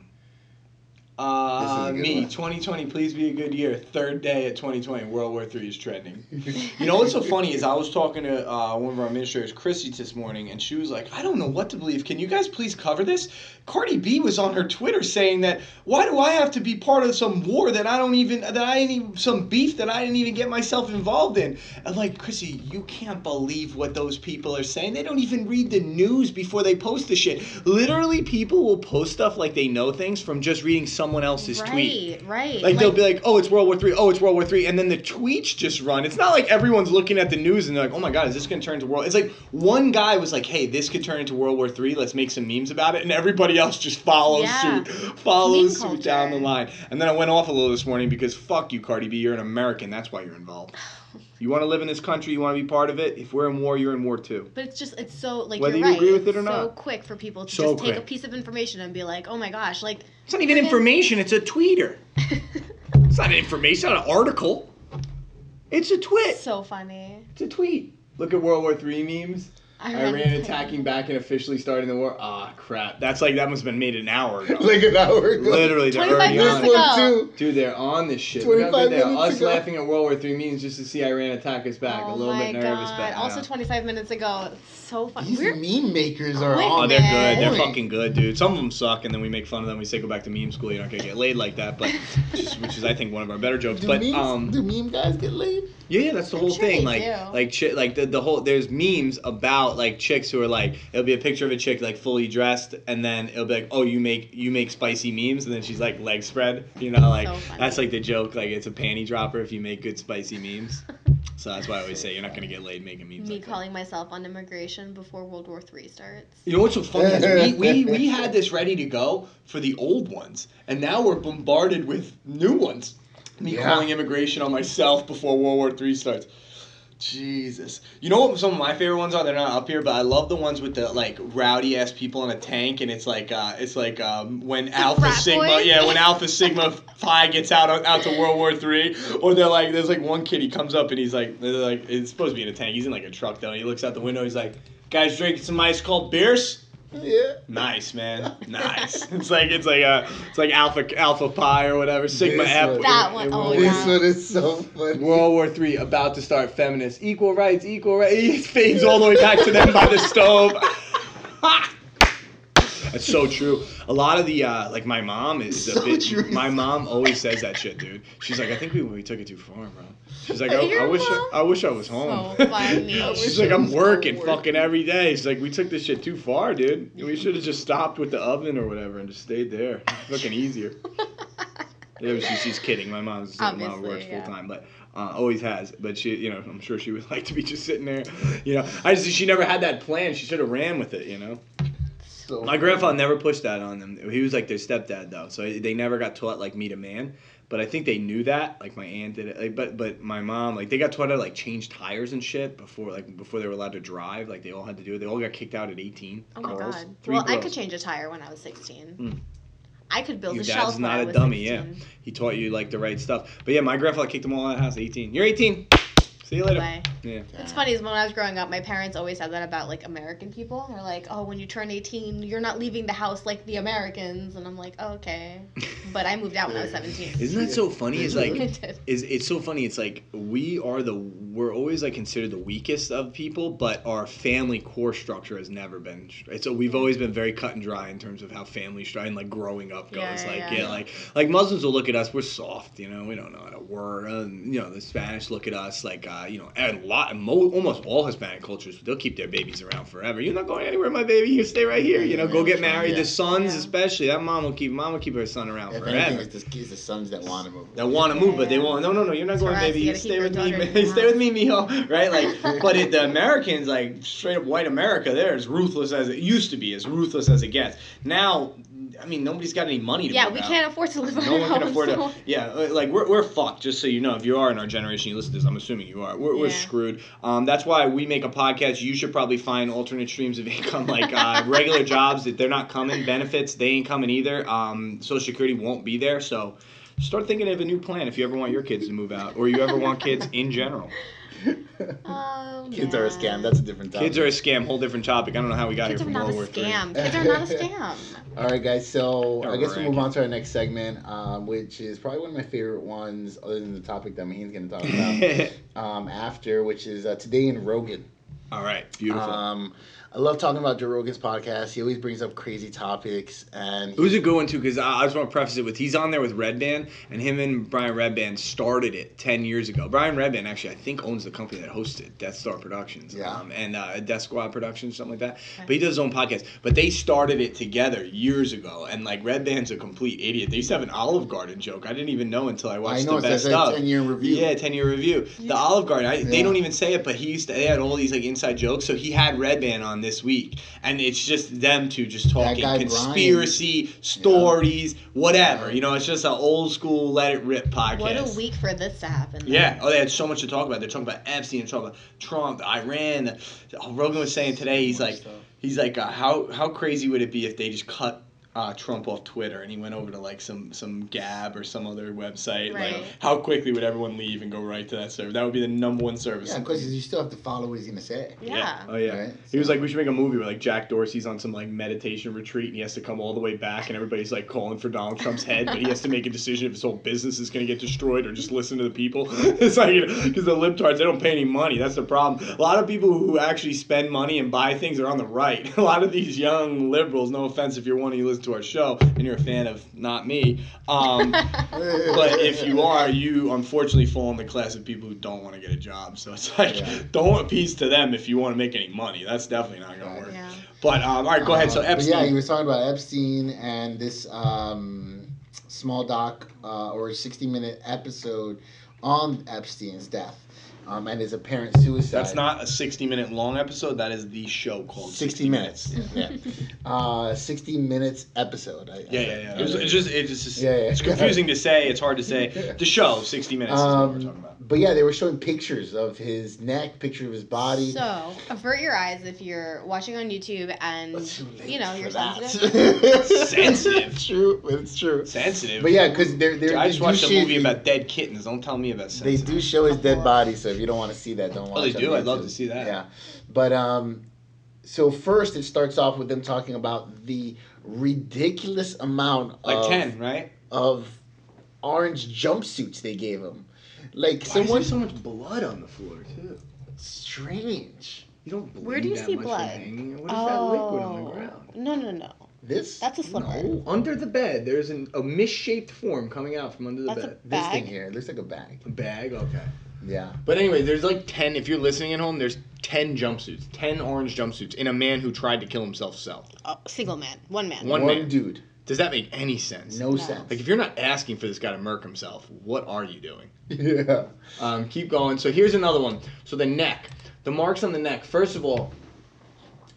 Uh, This is a good me, one. 2020, please be a good year. Third day at 2020, World War Three is trending. You know what's so funny is I was talking to uh, one of our administrators, Chrissy, this morning, and she was like, "I don't know what to believe. Can you guys please cover this?" Cardi B was on her Twitter saying that, "Why do I have to be part of some war that I don't even that I didn't even some beef that I didn't even get myself involved in?" And like, Chrissy, you can't believe what those people are saying. They don't even read the news before they post the shit. Literally, people will post stuff like they know things from just reading someone else's right, tweet. right. Like, they'll be like, "Oh, it's World War Three. Oh, it's World War Three, and then the tweets just run. It's not like everyone's looking at the news and they're like, "Oh my God, is this gonna turn into World?" It's like one guy was like, "Hey, this could turn into World War Three. Let's make some memes about it," and everybody else just follows Yeah. suit, follows suit down the line. And then I went off a little this morning because fuck you, Cardi B. You're an American. That's why you're involved. You want to live in this country. You want to be part of it. If we're in war, you're in war too. But it's just it's so like Whether you're you right. agree with it or it's so quick for people to So just take a piece of information and be like, oh my gosh, like It's not even information. It's a tweeter. It's not information. It's not an article. It's a tweet. so funny. It's a tweet. Look at World War Three memes. Iran Iran attacking back and officially starting the war. Ah, crap. That's like that must have been made an hour ago. like an hour ago. Literally, they're 25 already on minutes it. ago. Dude, they're on this shit. 25 good they are. minutes Us ago. laughing at World War Three means just to see Iran attack us back. oh a little my bit nervous, god. but also know. 25 minutes ago. So fun. These We're meme makers are on. Oh, they're good. They're fucking good, dude. Some of them suck, and then we make fun of them. We say, "Go back to meme school. You're not gonna get laid like that." But which is, which is I think, one of our better jokes. Do but memes, um, do meme guys get laid? Yeah, yeah, that's the I'm whole sure thing. they Like, do. like, chi- like the, the whole. There's memes about like chicks who are like, it'll be a picture of a chick like fully dressed, and then it'll be like, oh, you make you make spicy memes, and then she's like leg spread. You know, like So that's like the joke. Like it's a panty dropper if you make good spicy memes. so that's why I always say you're not gonna get laid making memes. me like that. calling myself on immigration before World War Three starts. You know what's so funny is we, we, we had this ready to go for the old ones, and now we're bombarded with new ones. Me Yeah. calling immigration on myself before World War Three starts. Jesus. You know what some of my favorite ones are? They're not up here, but I love the ones with the like rowdy ass people in a tank and it's like uh it's like um when Alpha Sigma boys? yeah, when Alpha Sigma Phi gets out out to World War Three. Or they're like there's like one kid he comes up and he's like they're like it's supposed to be in a tank. He's in like a truck though, and he looks out the window, he's like, Guys drinking some ice cold beers? Yeah. Nice, man. Nice. it's like it's like a it's like Alpha Alpha Pi or whatever. Sigma This F. one. That one- oh, this yeah. one is so funny. World War Three about to start. Feminists, equal rights, equal rights. He fades all the way back to them by the stove. That's so true. A lot of the uh, like my mom is a So bit. true. My mom always says that shit, dude. She's like, I think we, we took it too far, bro. She's like, I, I wish? I, I wish I was home. So. She's like, I'm was working fucking every day. She's like, we took this shit too far, dude. We should have just stopped with the oven or whatever and just stayed there. It's fucking easier. Yeah, she, she's kidding. My mom's my mom works yeah. full time, but uh, always has. But she, you know, I'm sure she would like to be just sitting there. You know, I just she never had that plan. She should have ran with it. You know, So my grandfather never pushed that on them. He was like their stepdad though, so they never got taught like meet a man. But I think they knew that. Like my aunt did it. Like, but but my mom like they got taught how to like change tires and shit before like before they were allowed to drive. Like they all had to do it. They all got kicked out at 18. Oh my girls. god. Three Well, I could change a tire when I was 16. Hmm. I could build Your a dad's shelf when not I a was dummy, yeah. He taught you like the right stuff. But yeah, my grandfather kicked them all out of the house. at 18. You're 18. See you later. Way. Yeah. It's funny is when I was growing up, my parents always said that about like American people. They're like, "Oh, when you turn 18, you're not leaving the house like the Americans," and I'm like, oh, "Okay," but I moved out when I was 17. Isn't that so funny? It's like is it's so funny. It's like we are the we're always like considered the weakest of people, but our family core structure has never been. So we've always been very cut and dry in terms of how family structure and like growing up goes. Yeah, like yeah. yeah, like like Muslims will look at us. We're soft, you know. We don't know how to word. Uh, you know, the Spanish look at us like uh, you know, and a lot, mo- almost all Hispanic cultures, they'll keep their babies around forever. You're not going anywhere, my baby. You stay right here. You know, go get married. The sons, especially that mom will keep mom will keep her son around If forever anything, it's the, it's the sons that want to move. that want to move, but they won't. No, no, no. You're not going, for us, baby. you You stay with me, daughter in man. the stay with me, mijo. Right? Like, but it, the Americans, like straight up white America, they're as ruthless as it used to be, as ruthless as it gets. Now, I mean, nobody's got any money to Yeah, we out. can't afford to live on No our one can afford so- to. Yeah, uh, like we're, we're fucked. Just so you know, if you are in our generation, you listen to this. I'm assuming you are. We're, we're screwed. Um, that's why we make a podcast. You should probably find alternate streams of income, like uh, regular jobs that they're not coming. Benefits they ain't coming either. Um, Social Security won't be there. So start thinking of a new plan if you ever want your kids to move out, or you ever want kids in general. Oh, Kids are a scam. That's a different topic. Kids are a scam. Whole different topic. I don't know how we got Kids are here from not a World War Three. scam. Kids are not a scam. All right, guys. So I guess we'll Alright. move on to our next segment, um, which is probably one of my favorite ones, other than the topic that Maheen's going to talk about um, after, which is uh, today in Rogan. All right, beautiful. Um, I love talking about Joe Rogan's podcast. He always brings up crazy topics, and It was a good one too because I, I just want to preface it with he's on there with Redban and him and Brian Redban started it ten years ago. Brian Redban actually I think owns the company that hosted Death Star Productions, Yeah. um, and uh, Death Squad Productions something like that. But he does his own podcast. But they started it together years ago, and like Redban's a complete idiot. They used to have an Olive Garden joke. I didn't even know until I watched I know the it best says of. 10 year review. Yeah, ten year review. The Olive Garden. I, They don't even say it, but he used to. They had all these like inside jokes. So he had Redban on this week, and it's just them two just talking guy conspiracy stories, whatever. You know, it's just an old school let it rip podcast. What a week for this to happen. then. Yeah. Oh, they had so much to talk about. They're talking about Epstein. They're talking about Trump, Iran. Rogan was saying today. He's like, he's like, uh, how how crazy would it be if they just cut uh, Trump off Twitter and he went over to like some some Gab or some other website? Like, how quickly would everyone leave and go right to that server? That would be the number one service. Yeah, because you still have to follow what he's gonna say. Yeah. Oh yeah. Right, He was like, we should make a movie where like Jack Dorsey's on some like meditation retreat and he has to come all the way back and everybody's like calling for Donald Trump's head, but he has to make a decision if his whole business is gonna get destroyed or just listen to the people. it's like because the libtards they don't pay any money. That's the problem. A lot of people who actually spend money and buy things are on the right. A lot of these young liberals. No offense if you're one and you listen to our show and you're a fan of not me. Um, but if you are, you unfortunately fall in the class of people who don't want to get a job. So it's like, Yeah. don't appease to them if you want to make any money. That's definitely not gonna work. Yeah. But um, all right, go ahead. So Uh, Epstein. yeah, he was talking about Epstein and this um, small doc uh, or 60 minute episode on Epstein's death um, and his apparent suicide. That's not a 60 minute long episode. That is the show called 60 minutes. yeah. Uh, 60 minutes episode. I, Yeah, yeah, yeah. It was, it's just, it's just, Yeah, yeah. it's confusing to say. It's hard to say. The show, 60 minutes, is what we're talking Um, about. but yeah, they were showing pictures of his neck, picture of his body. So avert your eyes if you're watching on YouTube and It's too late you know you're that. sensitive. Sensitive. true. It's true. Sensitive. But yeah, because they're they're. I just watched a show- movie about dead kittens. Don't tell me about sensitive. They do show his dead body, so if you don't want to see that, don't watch. Oh, they on do? I'd love to see that. Yeah, but um, so first it starts off with them talking about the ridiculous amount Like of 10, right? of orange jumpsuits they gave him. Like Why someone is there so much blood on the floor, too? strange. You don't bleed Where do you that see blood? hanging. What is that liquid on the ground? No, no, no. This That's a slipper. No, under the bed. There's an, a misshaped form coming out from under the That's a bed. this thing here it looks like a bag. A bag? Okay. Yeah. But anyway, there's like 10, if you're listening at home, there's 10 jumpsuits. 10 orange jumpsuits in a man who tried to kill himself cell. Oh, single man, one man. One One, man. dude. Does that make any sense? No, No. sense. Like, if you're not asking for this guy to murk himself, what are you doing? yeah. Um, keep going. So here's another one. So the neck. The marks on the neck. First of all,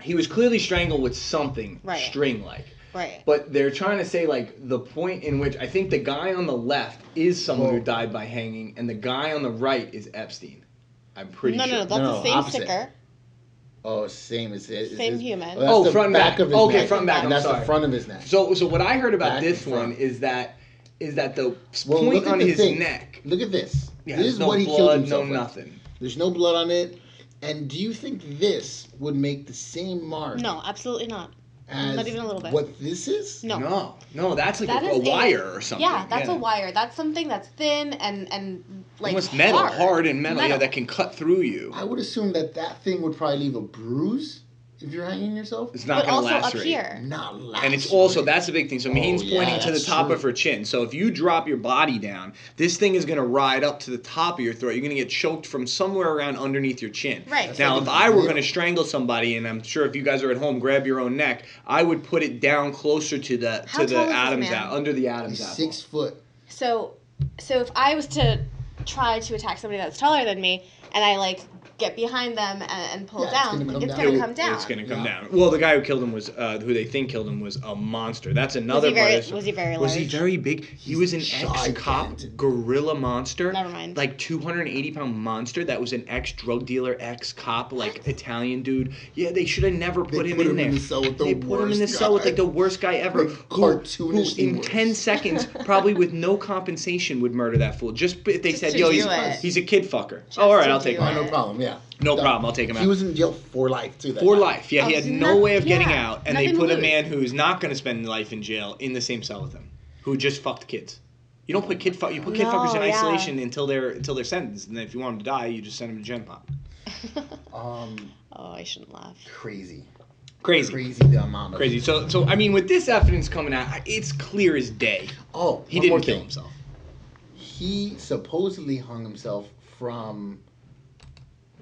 he was clearly strangled with something Right. string like. Right. But they're trying to say like the point in which I think the guy on the left is someone who died by hanging, and the guy on the right is Epstein. I'm pretty no, sure. no, no, that's No, the same opposite. sticker. Oh, same as it. Same is- human. that's Oh, the front and back back. of his Okay, neck. front and back, And I'm that's sorry. the front of his neck. So, so what I heard about Back this one is that is that the Well, point on the his thing. neck. Look at this. Yeah, this there's is no what he blood, killed no himself with. nothing. There's no blood on it. And do you think this would make the same mark No, absolutely not. As not even a little bit. what this is? No. No, no, that's like That a, a wire or something. Yeah, that's a wire. That's something that's thin and and like Almost metal, hard, hard, and metal, Yeah, that can cut through you. I would assume that that thing would probably leave a bruise if you're hanging yourself. It's not But gonna also up lacerate. here. Not last. And it's also that's the big thing. So Maheen's Oh, yeah, pointing to the top true. of her chin. So if you drop your body down, this thing is gonna ride up to the top of your throat. You're gonna get choked from somewhere around underneath your chin. Right. That's Now, like if a I were gonna strangle somebody, and I'm sure if you guys are at home, grab your own neck, I would put it down closer to the How to the tall is this Adam's apple, under the Adam's apple. six foot. So, so if I was to try to attack somebody that's taller than me, and I like get behind them and, and pull Yeah, it's down, gonna come it's down. gonna come down. It's gonna come Yeah. down. Well, the guy who killed him was, uh, who they think killed him was a monster. That's was another he very? Was he very large? Was he very big? He was an ex-cop gorilla monster. Never mind. Like 280 pound monster that was an ex-drug dealer, ex-cop, like Italian dude. Yeah, they should have never They put him put in him there. in the cell with the they put him in the worst cell with like guy. the worst guy ever. Like, who, who in worse. 10 seconds, probably with no compensation, would murder that fool. Just if they Just said, "Yo, he's, he's a kid fucker." Just oh, all right, I'll take do him Oh, no problem. Yeah. No Done. problem. I'll take him out. He was in jail for life too. For guy. life, yeah. He Oh, had no not- way of getting yeah, out, and they put a man who's not going to spend life in jail in the same cell with him, who just fucked kids. You don't put kid fu- you put kid No, fuckers in yeah. isolation until they're until they're sentenced, and then if you want them to die, you just send them to Gen Pop. Um, oh, I shouldn't laugh. crazy. Crazy, Crazy the amount of crazy. So so I mean, with this evidence coming out, it's clear as day Oh, he one didn't kill thing. himself. He supposedly hung himself from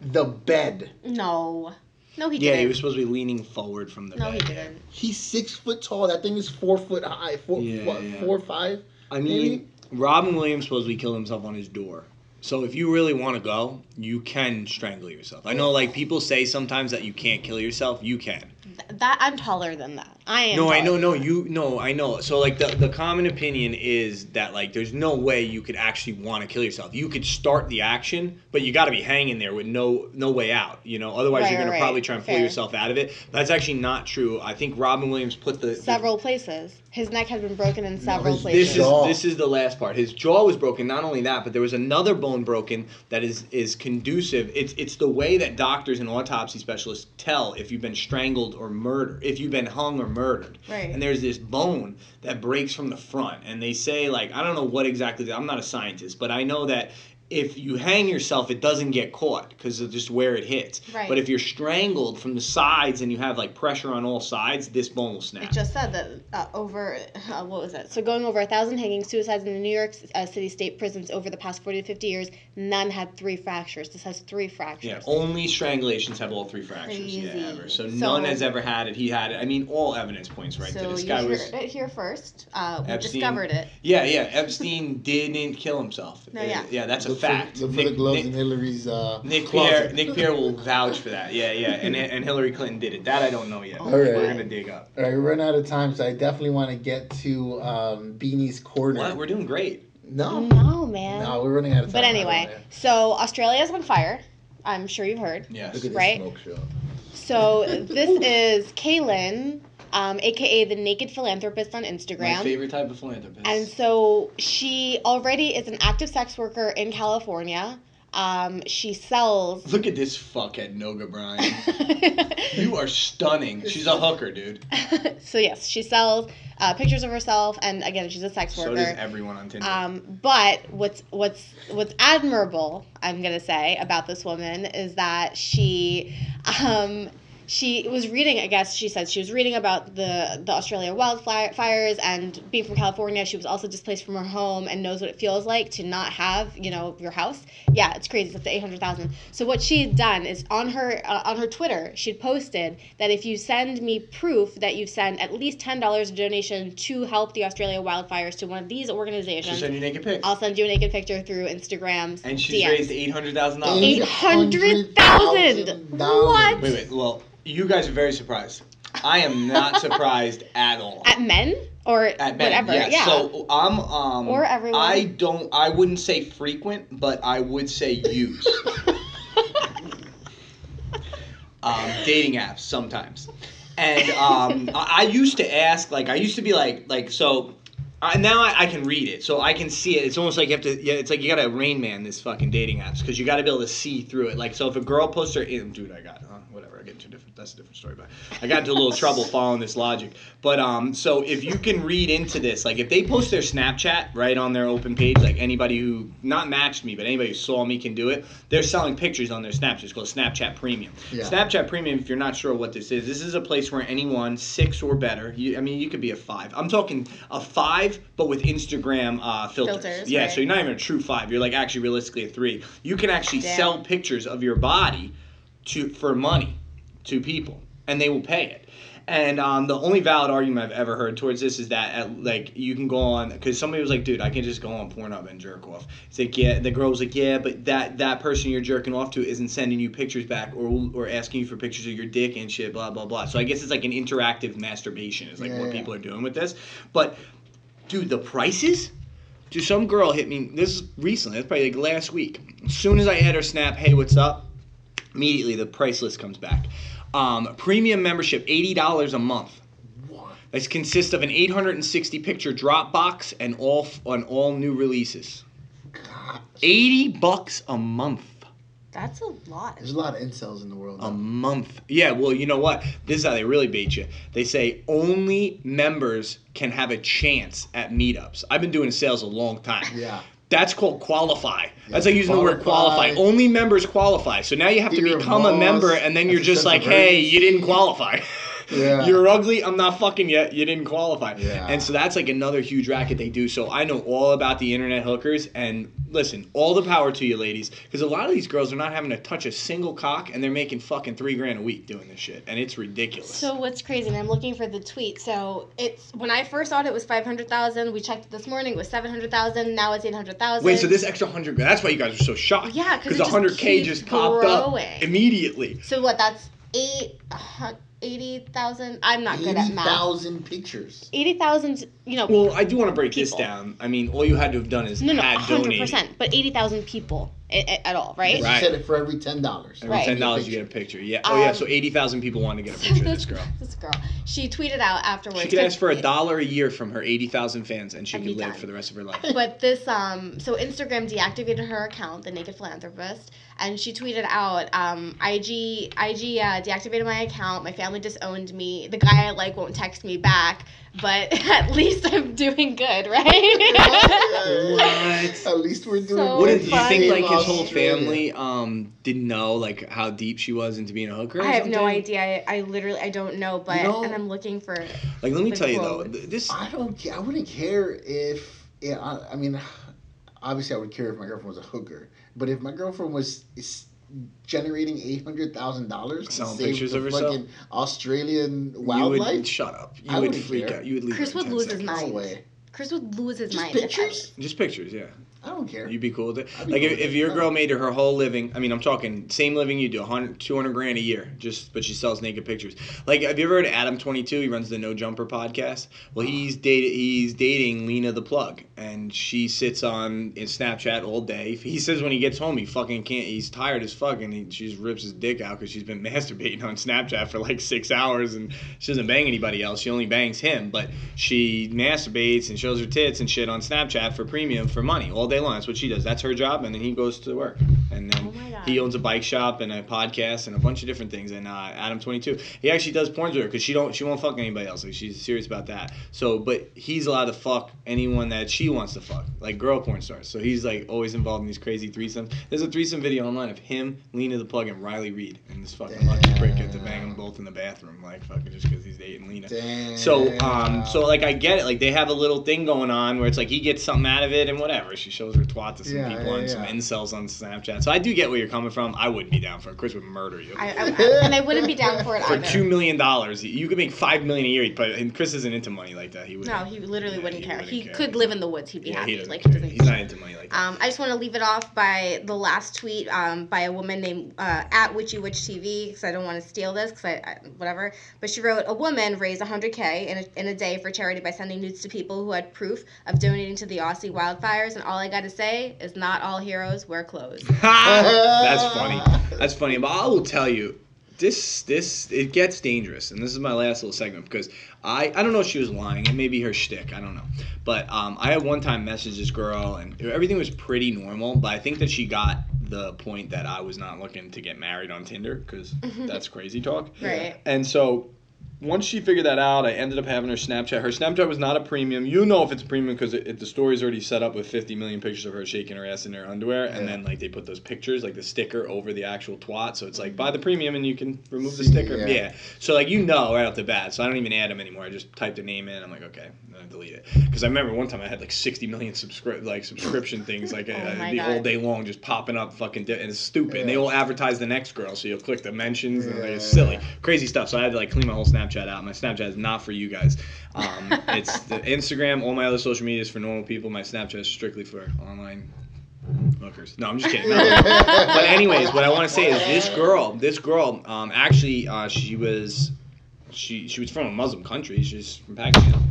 the bed. No, no, he Yeah, didn't. Yeah, he was supposed to be leaning forward from the no, he didn't. He's six foot tall. That thing is four foot high. Four, Yeah, what, yeah. four or five? I mean, Robin Williams supposedly killed himself on his door. So if you really want to go, you can strangle yourself. I know, like people say sometimes that you can't kill yourself. You can. Th- that I'm taller than that. I am. No, I know, no, you, no, I know. So like the the common opinion is that like there's no way you could actually want to kill yourself. You could start the action, but you got to be hanging there with no no way out. You know, otherwise Right, you're gonna right, probably try and pull yourself out of it. That's actually not true. I think Robin Williams put the the- Several places. His neck had been broken in several his- places. This is this is the last part. His jaw was broken. Not only that, but there was another bone broken that is is conducive. It's it's the way that doctors and autopsy specialists tell if you've been strangled or murdered, if you've been hung or murdered. Right. And there's this bone that breaks from the front, and they say like I don't know what exactly. I'm not a scientist, but I know that. If you hang yourself, it doesn't get caught because of just where it hits. Right. But if you're strangled from the sides and you have like pressure on all sides, this bone will snap. It just said that uh, over, uh, what was it? So going over a thousand hanging suicides in the New York uh, City state prisons over the past 40 to 50 years, none had three fractures. This has three fractures. Yeah, only strangulations have all three fractures. Yeah, ever. So, So- none has ever had it. He had it. I mean, all evidence points right so to this guy heard was. it here first. Uh, we Epstein. discovered it. Yeah, yeah. Epstein didn't kill himself. No, yeah. yeah, that's a Look fact. For, look for Nick, the gloves Nick, in Hillary's uh, Nick closet. Pierre, Nick Pierre will vouch for that. Yeah, yeah. And and Hillary Clinton did it. That I don't know yet. All right. We're gonna dig up. All right, we're running out of time, so I definitely want to get to um, Beanie's corner. What? We're doing great. No, No, man. no, we're running out of time. But anyway, wanna- so Australia's on fire. I'm sure you've heard. Yes. look at this right? So this is Kaylen, um, aka the Naked Philanthropist on Instagram. My favorite type of philanthropist. And so she already is an active sex worker in California. Um, she sells. Look at this fuckhead, Noga Bryan. You are stunning. She's a hooker, dude. so yes, she sells uh, pictures of herself, and again, she's a sex worker. So does everyone on Tinder. Um, but what's what's what's admirable, I'm gonna say, about this woman is that she um, she was reading. I guess she said she was reading about the the Australia wildfires and being from California. She was also displaced from her home and knows what it feels like to not have you know your house. Yeah, it's crazy. It's up to eight hundred thousand. So what she had done is on her uh, on her Twitter, she'd posted that if you send me proof that you've sent at least ten dollars donation to help the Australia wildfires to one of these She'll organizations. send you naked pics. I'll send you a naked picture through Instagram. And she's DMs. raised eight hundred thousand dollars. Eight hundred thousand. What? Wait, wait. Well, you guys are very surprised. I am not surprised at all. At men or At men, whatever? yes. Yeah. So I'm um Or everyone. I don't I wouldn't say frequent, but I would say use. um, dating apps sometimes. And um, I, I used to ask, like, I used to be like, like, so. Uh, now I, I can read it, so I can see it. It's almost like you have to. Yeah, it's like you gotta Rain Man this fucking dating apps because you gotta be able to see through it. Like, so if a girl posts her, dude, I got whatever. I get into different. That's a different story, but I got into a little trouble following this logic. But um, so if you can read into this, like if they post their Snapchat right on their open page, like anybody who not matched me, but anybody who saw me can do it. They're selling pictures on their Snapchat. It's called Snapchat Premium. Yeah. Snapchat Premium, if you're not sure what this is, this is a place where anyone six or better, you, I mean, you could be a five. I'm talking a five, but with Instagram uh, filters. Filters, yeah, right. so you're not even a true five. You're like actually realistically a three. You can actually Damn. sell pictures of your body to for money to people, and they will pay it. And um, the only valid argument I've ever heard towards this is that at, like you can go on because somebody was like, "Dude, I can just go on Pornhub and jerk off." It's like, yeah, the girl was like, "Yeah, but that that person you're jerking off to isn't sending you pictures back or or asking you for pictures of your dick and shit, blah blah blah." So I guess it's like an interactive masturbation is like Yeah, what yeah. people are doing with this. But dude, the prices. Dude, some girl hit me. This is recently. That's probably like last week. As soon as I add her snap, hey, what's up? Immediately the price list comes back. Um, premium membership, eighty dollars a month. What? This consists of an 860 picture Dropbox and all on all new releases. 80 bucks a month. That's a lot. There's a lot of incels in the world. A month. Yeah, well, you know what? This is how they really bait you. They say only members can have a chance at meetups. I've been doing sales a long time. Yeah. That's called qualify. That's like using the word Qualify. qualify. Only members qualify. So now you have to You're a become a boss. member, and then you're just like, hey, you didn't qualify. yeah. You're ugly. I'm not fucking yet. You didn't qualify. Yeah. And so that's like another huge racket they do. So I know all about the internet hookers. And listen, all the power to you, ladies, because a lot of these girls are not having to touch a single cock, and they're making fucking three grand a week doing this shit, and it's ridiculous. So what's crazy? And I'm looking for the tweet. So it's when I first saw it, was five hundred thousand. We checked this morning, it was seven hundred thousand. Now it's eight hundred thousand. Wait, so this extra hundred? That's why you guys are so shocked. Yeah, because hundred K just popped growing. up immediately. So what? That's eight hundred 80,000. I'm not 80, good at math. 80,000 pictures. 80,000, you know. Well, I do want to break people. this down. I mean, all you had to have done is no, no, add 100%, donate. but 80,000 people at, at all, right? right? You said it for every $10. Every right. $10 you get a picture. Yeah. Um, oh, yeah. Um, so 80,000 people want to get a picture of this girl. this girl. She tweeted out afterwards. She could ask for a dollar a year from her 80,000 fans and she could live done. for the rest of her life. But this, um, so Instagram deactivated her account, The Naked Philanthropist and she tweeted out, um, IG, IG uh, deactivated my account. My family disowned me. The guy I like won't text me back, but at least I'm doing good, right? What? At least we're doing. So What good did you think? funny. Like his whole Australia. family um didn't know like how deep she was into being a hooker. or I have no idea. I, I literally I don't know, but know- and I'm looking for. Like let me the tell you though, this I don't. ca- I wouldn't care if. Yeah. I, I mean, obviously, I would care if my girlfriend was a hooker. But if my girlfriend was is generating eight hundred thousand dollars to Selling save pictures the of herself? fucking Australian wildlife, you would, shut up. You I would wouldn't freak care. out. You would leave. Chris would 10 lose his mind. no way. Chris would lose his Just mind. if I pictures? Just pictures, yeah. I don't care. You'd be cool with it. I'd Like cool if, if your girl made her whole living, I mean, I'm talking same living you do, 100, 200 grand a year, just but she sells naked pictures. Like, have you ever heard of Adam Twenty Two? He runs the No Jumper podcast. Well, he's dated, he's dating Lena the Plug, and she sits on in Snapchat all day. He says when he gets home, he fucking can't. He's tired as fuck, and he, she just rips his dick out because she's been masturbating on Snapchat for like six hours, and she doesn't bang anybody else. She only bangs him, but she masturbates and shows her tits and shit on Snapchat for premium for money all day long. That's what she does. That's her job, and then he goes to work. And then Oh he owns a bike shop and a podcast and a bunch of different things. And uh, Adam Twenty Two, he actually does porn with her because she don't she won't fuck anybody else. Like she's serious about that. So, but he's allowed to fuck anyone that she wants to fuck, like girl porn stars. So he's like always involved in these crazy threesomes. There's a threesome video online of him, Lena the Plug, and Riley Reid, and this fucking lucky prick get to bang them both in the bathroom, like fucking just because he's dating Lena. Damn. So, um, so like I get it. Like they have a little thing going on where it's like he gets something out of it and whatever. She shows her twat to some Yeah, people yeah, and some incels on Snapchat. So I do get where you're coming from. I wouldn't be down for it. Chris would murder you. I, I, and I wouldn't be down for it for either. two million dollars, you could make five million a year. But and Chris isn't into money like that. He would. No, he literally Yeah, wouldn't he care. wouldn't he care. could live in the woods. He'd be Yeah, happy. he like he doesn't. He's not into money like that. Um, I just want to leave it off by the last tweet um, by a woman named uh, at Witchy Witch TV because I don't want to steal this because I, I whatever. But she wrote a woman raised 100k in a, in a day for charity by sending nudes to people who had proof of donating to the Aussie wildfires, and all I got to say is not all heroes wear clothes. That's funny. That's funny. But I will tell you, this this it gets dangerous, and this is my last little segment because I I don't know if she was lying. It may be her shtick. I don't know. But um, I had one time messaged this girl, and everything was pretty normal. But I think that she got the point that I was not looking to get married on Tinder because that's crazy talk. Right. And so once she figured that out, I ended up having her Snapchat. Her Snapchat was not a premium. You know if it's a premium because it, it, the story's already set up with 50 million pictures of her shaking her ass in her underwear, and Yeah. then like they put those pictures, like the sticker over the actual twat. So it's like buy the premium and you can remove the sticker. yeah. Yeah. So like you know right off the bat. So I don't even add them anymore. I just type the name in. I'm like okay, I delete it. Because I remember one time I had like 60 million subscri- like subscription things like Oh uh, the God. all day long just popping up fucking di- and it's stupid. And they Yeah. all advertise the next girl, so you'll click the mentions and like, it's silly crazy stuff. So I had to like clean my whole Snapchat out. My Snapchat is not for you guys. Um, it's the Instagram. All my other social media is for normal people. My Snapchat is strictly for online hookers. No, I'm just kidding. No. but anyways, what I want to say is this girl, this girl, um, actually, uh, she was, she she was from a Muslim country. She's from Pakistan.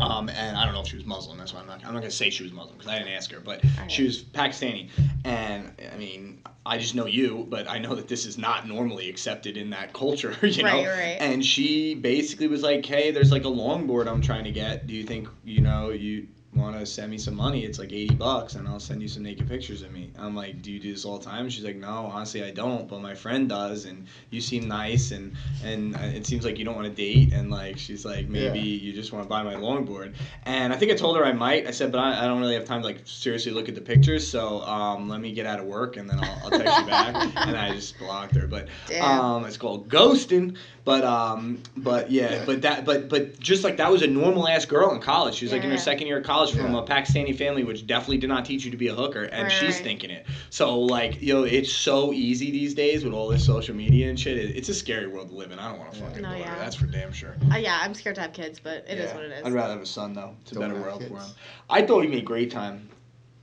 Um, and I don't know if she was Muslim. That's why I'm not. I'm not gonna say she was Muslim because I didn't ask her. But she was Pakistani, and I mean, I just know you, but I know that this is not normally accepted in that culture. You know. Right, right. And she basically was like, "Hey, there's like a longboard I'm trying to get. Do you think you know you want to send me some money? It's like 80 bucks and I'll send you some naked pictures of me. I'm like, do you do this all the time? She's like, no, honestly, I don't, but my friend does. And you seem nice and, and uh, it seems like you don't want to date. And like, she's like, maybe Yeah. you just want to buy my longboard. And I think I told her I might. I said, but I, I don't really have time to like seriously look at the pictures. So um, let me get out of work and then I'll, I'll text you back. And I just blocked her. But um, it's called ghosting. But um, but yeah, but that but but just like that was a normal ass girl in college. She was like in her second year of college from Yeah. a Pakistani family, which definitely did not teach you to be a hooker, and Right, she's thinking it. So like you know, it's so easy these days with all this social media and shit. It, it's a scary world to live in. I don't want to Yeah. fucking No, daughter. yeah. That's for damn sure. Uh, yeah, I'm scared to have kids, but it is Yeah. what it is. I'd rather have a son though. It's a Don't better world kids. for him. I thought he made great time.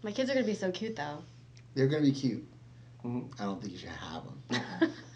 My kids are gonna be so cute though. They're gonna be cute. Mhm. I don't think you should have them.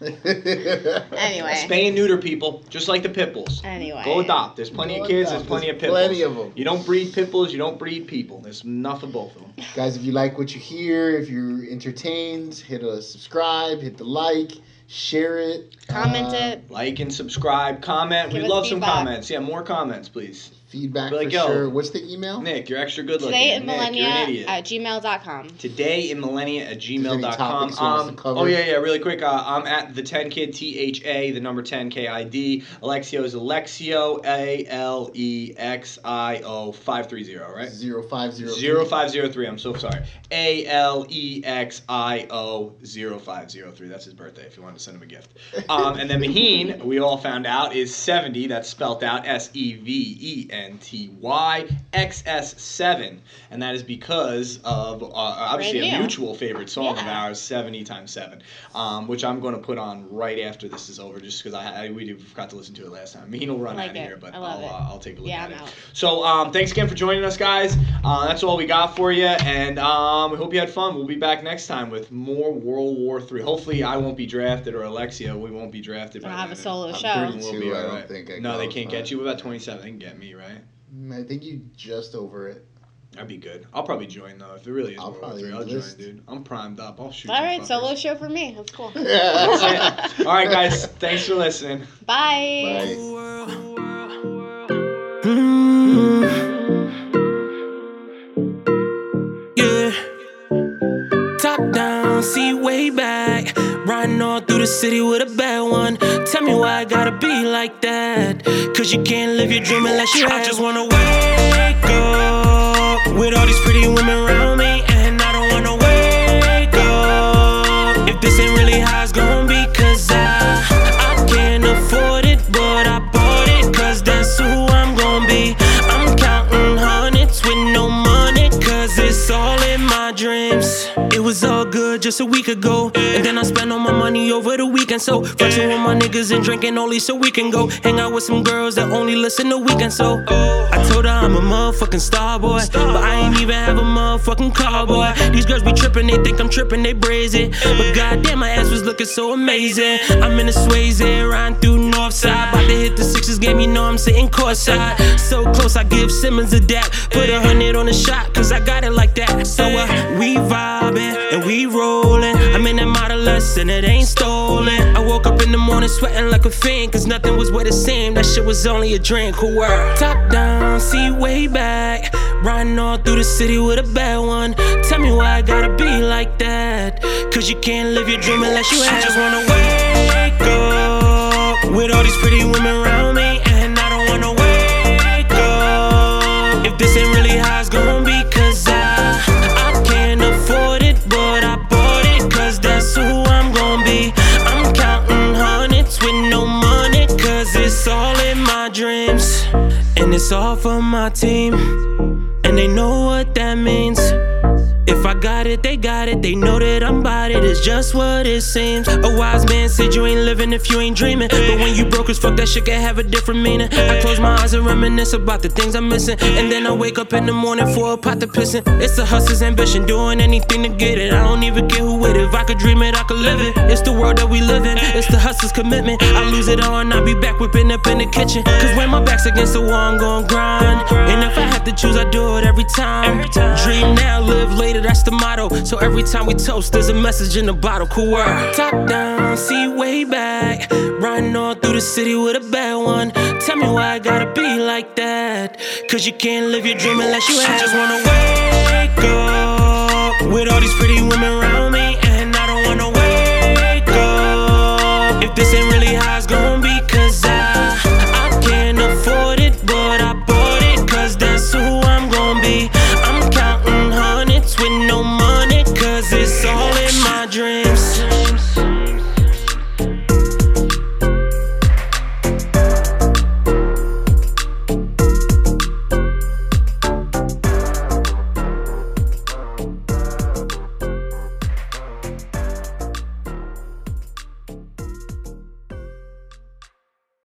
Anyway. Spay and neuter people, just like the pit bulls. Anyway. Go adopt. There's plenty Go of kids. adopt. There's plenty There's of pit plenty bulls. of 'em. You don't breed pit bulls. You don't breed people. There's enough of both of them. Guys, if you like what you hear, if you're entertained, hit a subscribe, hit the like, share it, Comment uh, it. Like and subscribe, comment. Give we us love some comments. Yeah, more comments, please. Feedback like, for yo. sure. What's the email? Nick, you're extra good looking. Today in Nick, millennia idiot. at gmail.com. Today in millennia at gmail.com. topics you want us Um, oh, yeah, yeah, really quick. Uh, I'm at the 10 kid, T H A, the number 10 K I D. Alexio is Alexio, A L E X I O 530, right? Zero five zero. Zero five zero three. I'm so sorry. A L E X I O zero five zero three. That's his birthday. If you wanted to send him a gift. Um, and then Maheen, we all found out, is seventy. That's spelled out S E V E N T Y X S seven, and that is because of uh, obviously Brand a mutual favorite song of ours, seventy times seven, um, which I'm going to put on right after this is over, just because I, I we forgot to listen to it last time. Maheen will run Like out of here, but I love I'll uh, I'll take a look Yeah, at I'm it. out. So um, thanks again for joining us, guys. Uh, that's all we got for you, and um, we hope you had fun. We'll be back next time with more World War Three. Hopefully, I won't be drafted, or Alexio, we won't be drafted. We'll by have a then. solo I'm show. 32. We'll be I don't right. think I no, they can't get you. What about 27? They can get me, right? Mm, I think you just over it. That'd be good. I'll probably join though if it really is I'll World War probably Three. I'll join, dude. I'm primed up. I'll shoot. All right, some right, fuckers. solo show for me. That's cool. That's it. All right, guys. Thanks for listening. Bye. Bye. Yeah. Top down, see way back. Riding all through the city with a bad one. Tell me why I gotta be like that. Cause you can't live your dream unless you have. I just wanna wake up with all these pretty women around me. And I don't wanna wake up if this ain't really how it's gonna be. Cause I, I can't afford it, but I bought it. Cause that's who I'm gonna be. I'm counting hundreds with no money. Cause it's all in my dreams. It was all good just a week ago. Over the weekend. So flexing with my niggas and drinking only so we can go hang out with some girls that only listen to Weeknd. So I told her I'm a motherfucking star boy. But I ain't even have a motherfucking car boy. These girls be tripping, they think I'm tripping, they brazen. But goddamn, my ass was looking so amazing. I'm in a Swayze, riding through Northside. About to hit the Sixers game, you know I'm sitting courtside. So close, I give Simmons a dap. Put a hundred on the shot, cause I got it like that. So uh, we vibing and we rolling. I'm in that Model and it ain't stolen. I woke up in the morning sweating like a fiend, cause nothing was what it seemed. That shit was only a dream. Cool world. Top down, see way back. Riding all through the city with a bad one. Tell me why I gotta be like that. Cause you can't live your dream unless you have. I just wanna wake up with all these pretty women around me. It's all for my team. And they know what that means. If I got it, they got it. They know that I'm about it. It's just what it seems. A wise man said you ain't living if you ain't dreaming. But when you broke as fuck, that shit can have a different meaning. I close my eyes and reminisce about the things I'm missing. And then I wake up in the morning for a pot to pissin'. It's a hustler's ambition, doing anything to get it. I don't even care who with it. If I could dream it, I could live it. It's the world that we live in. It's the hustler's commitment. I lose it all and I be back whipping up in the kitchen. Cause when my back's against the wall, I'm gon' grind. And If I had to choose, I'd do it every time. Dream now, live later, that's the motto. So every time we toast, there's a message in the bottle. Cool world. Top down, see way back. Riding all through the city with a bad one. Tell me why I gotta be like that. Cause you can't live your dream unless you have. I just wanna wake up with all these pretty women around me. And I don't wanna wake up if this ain't really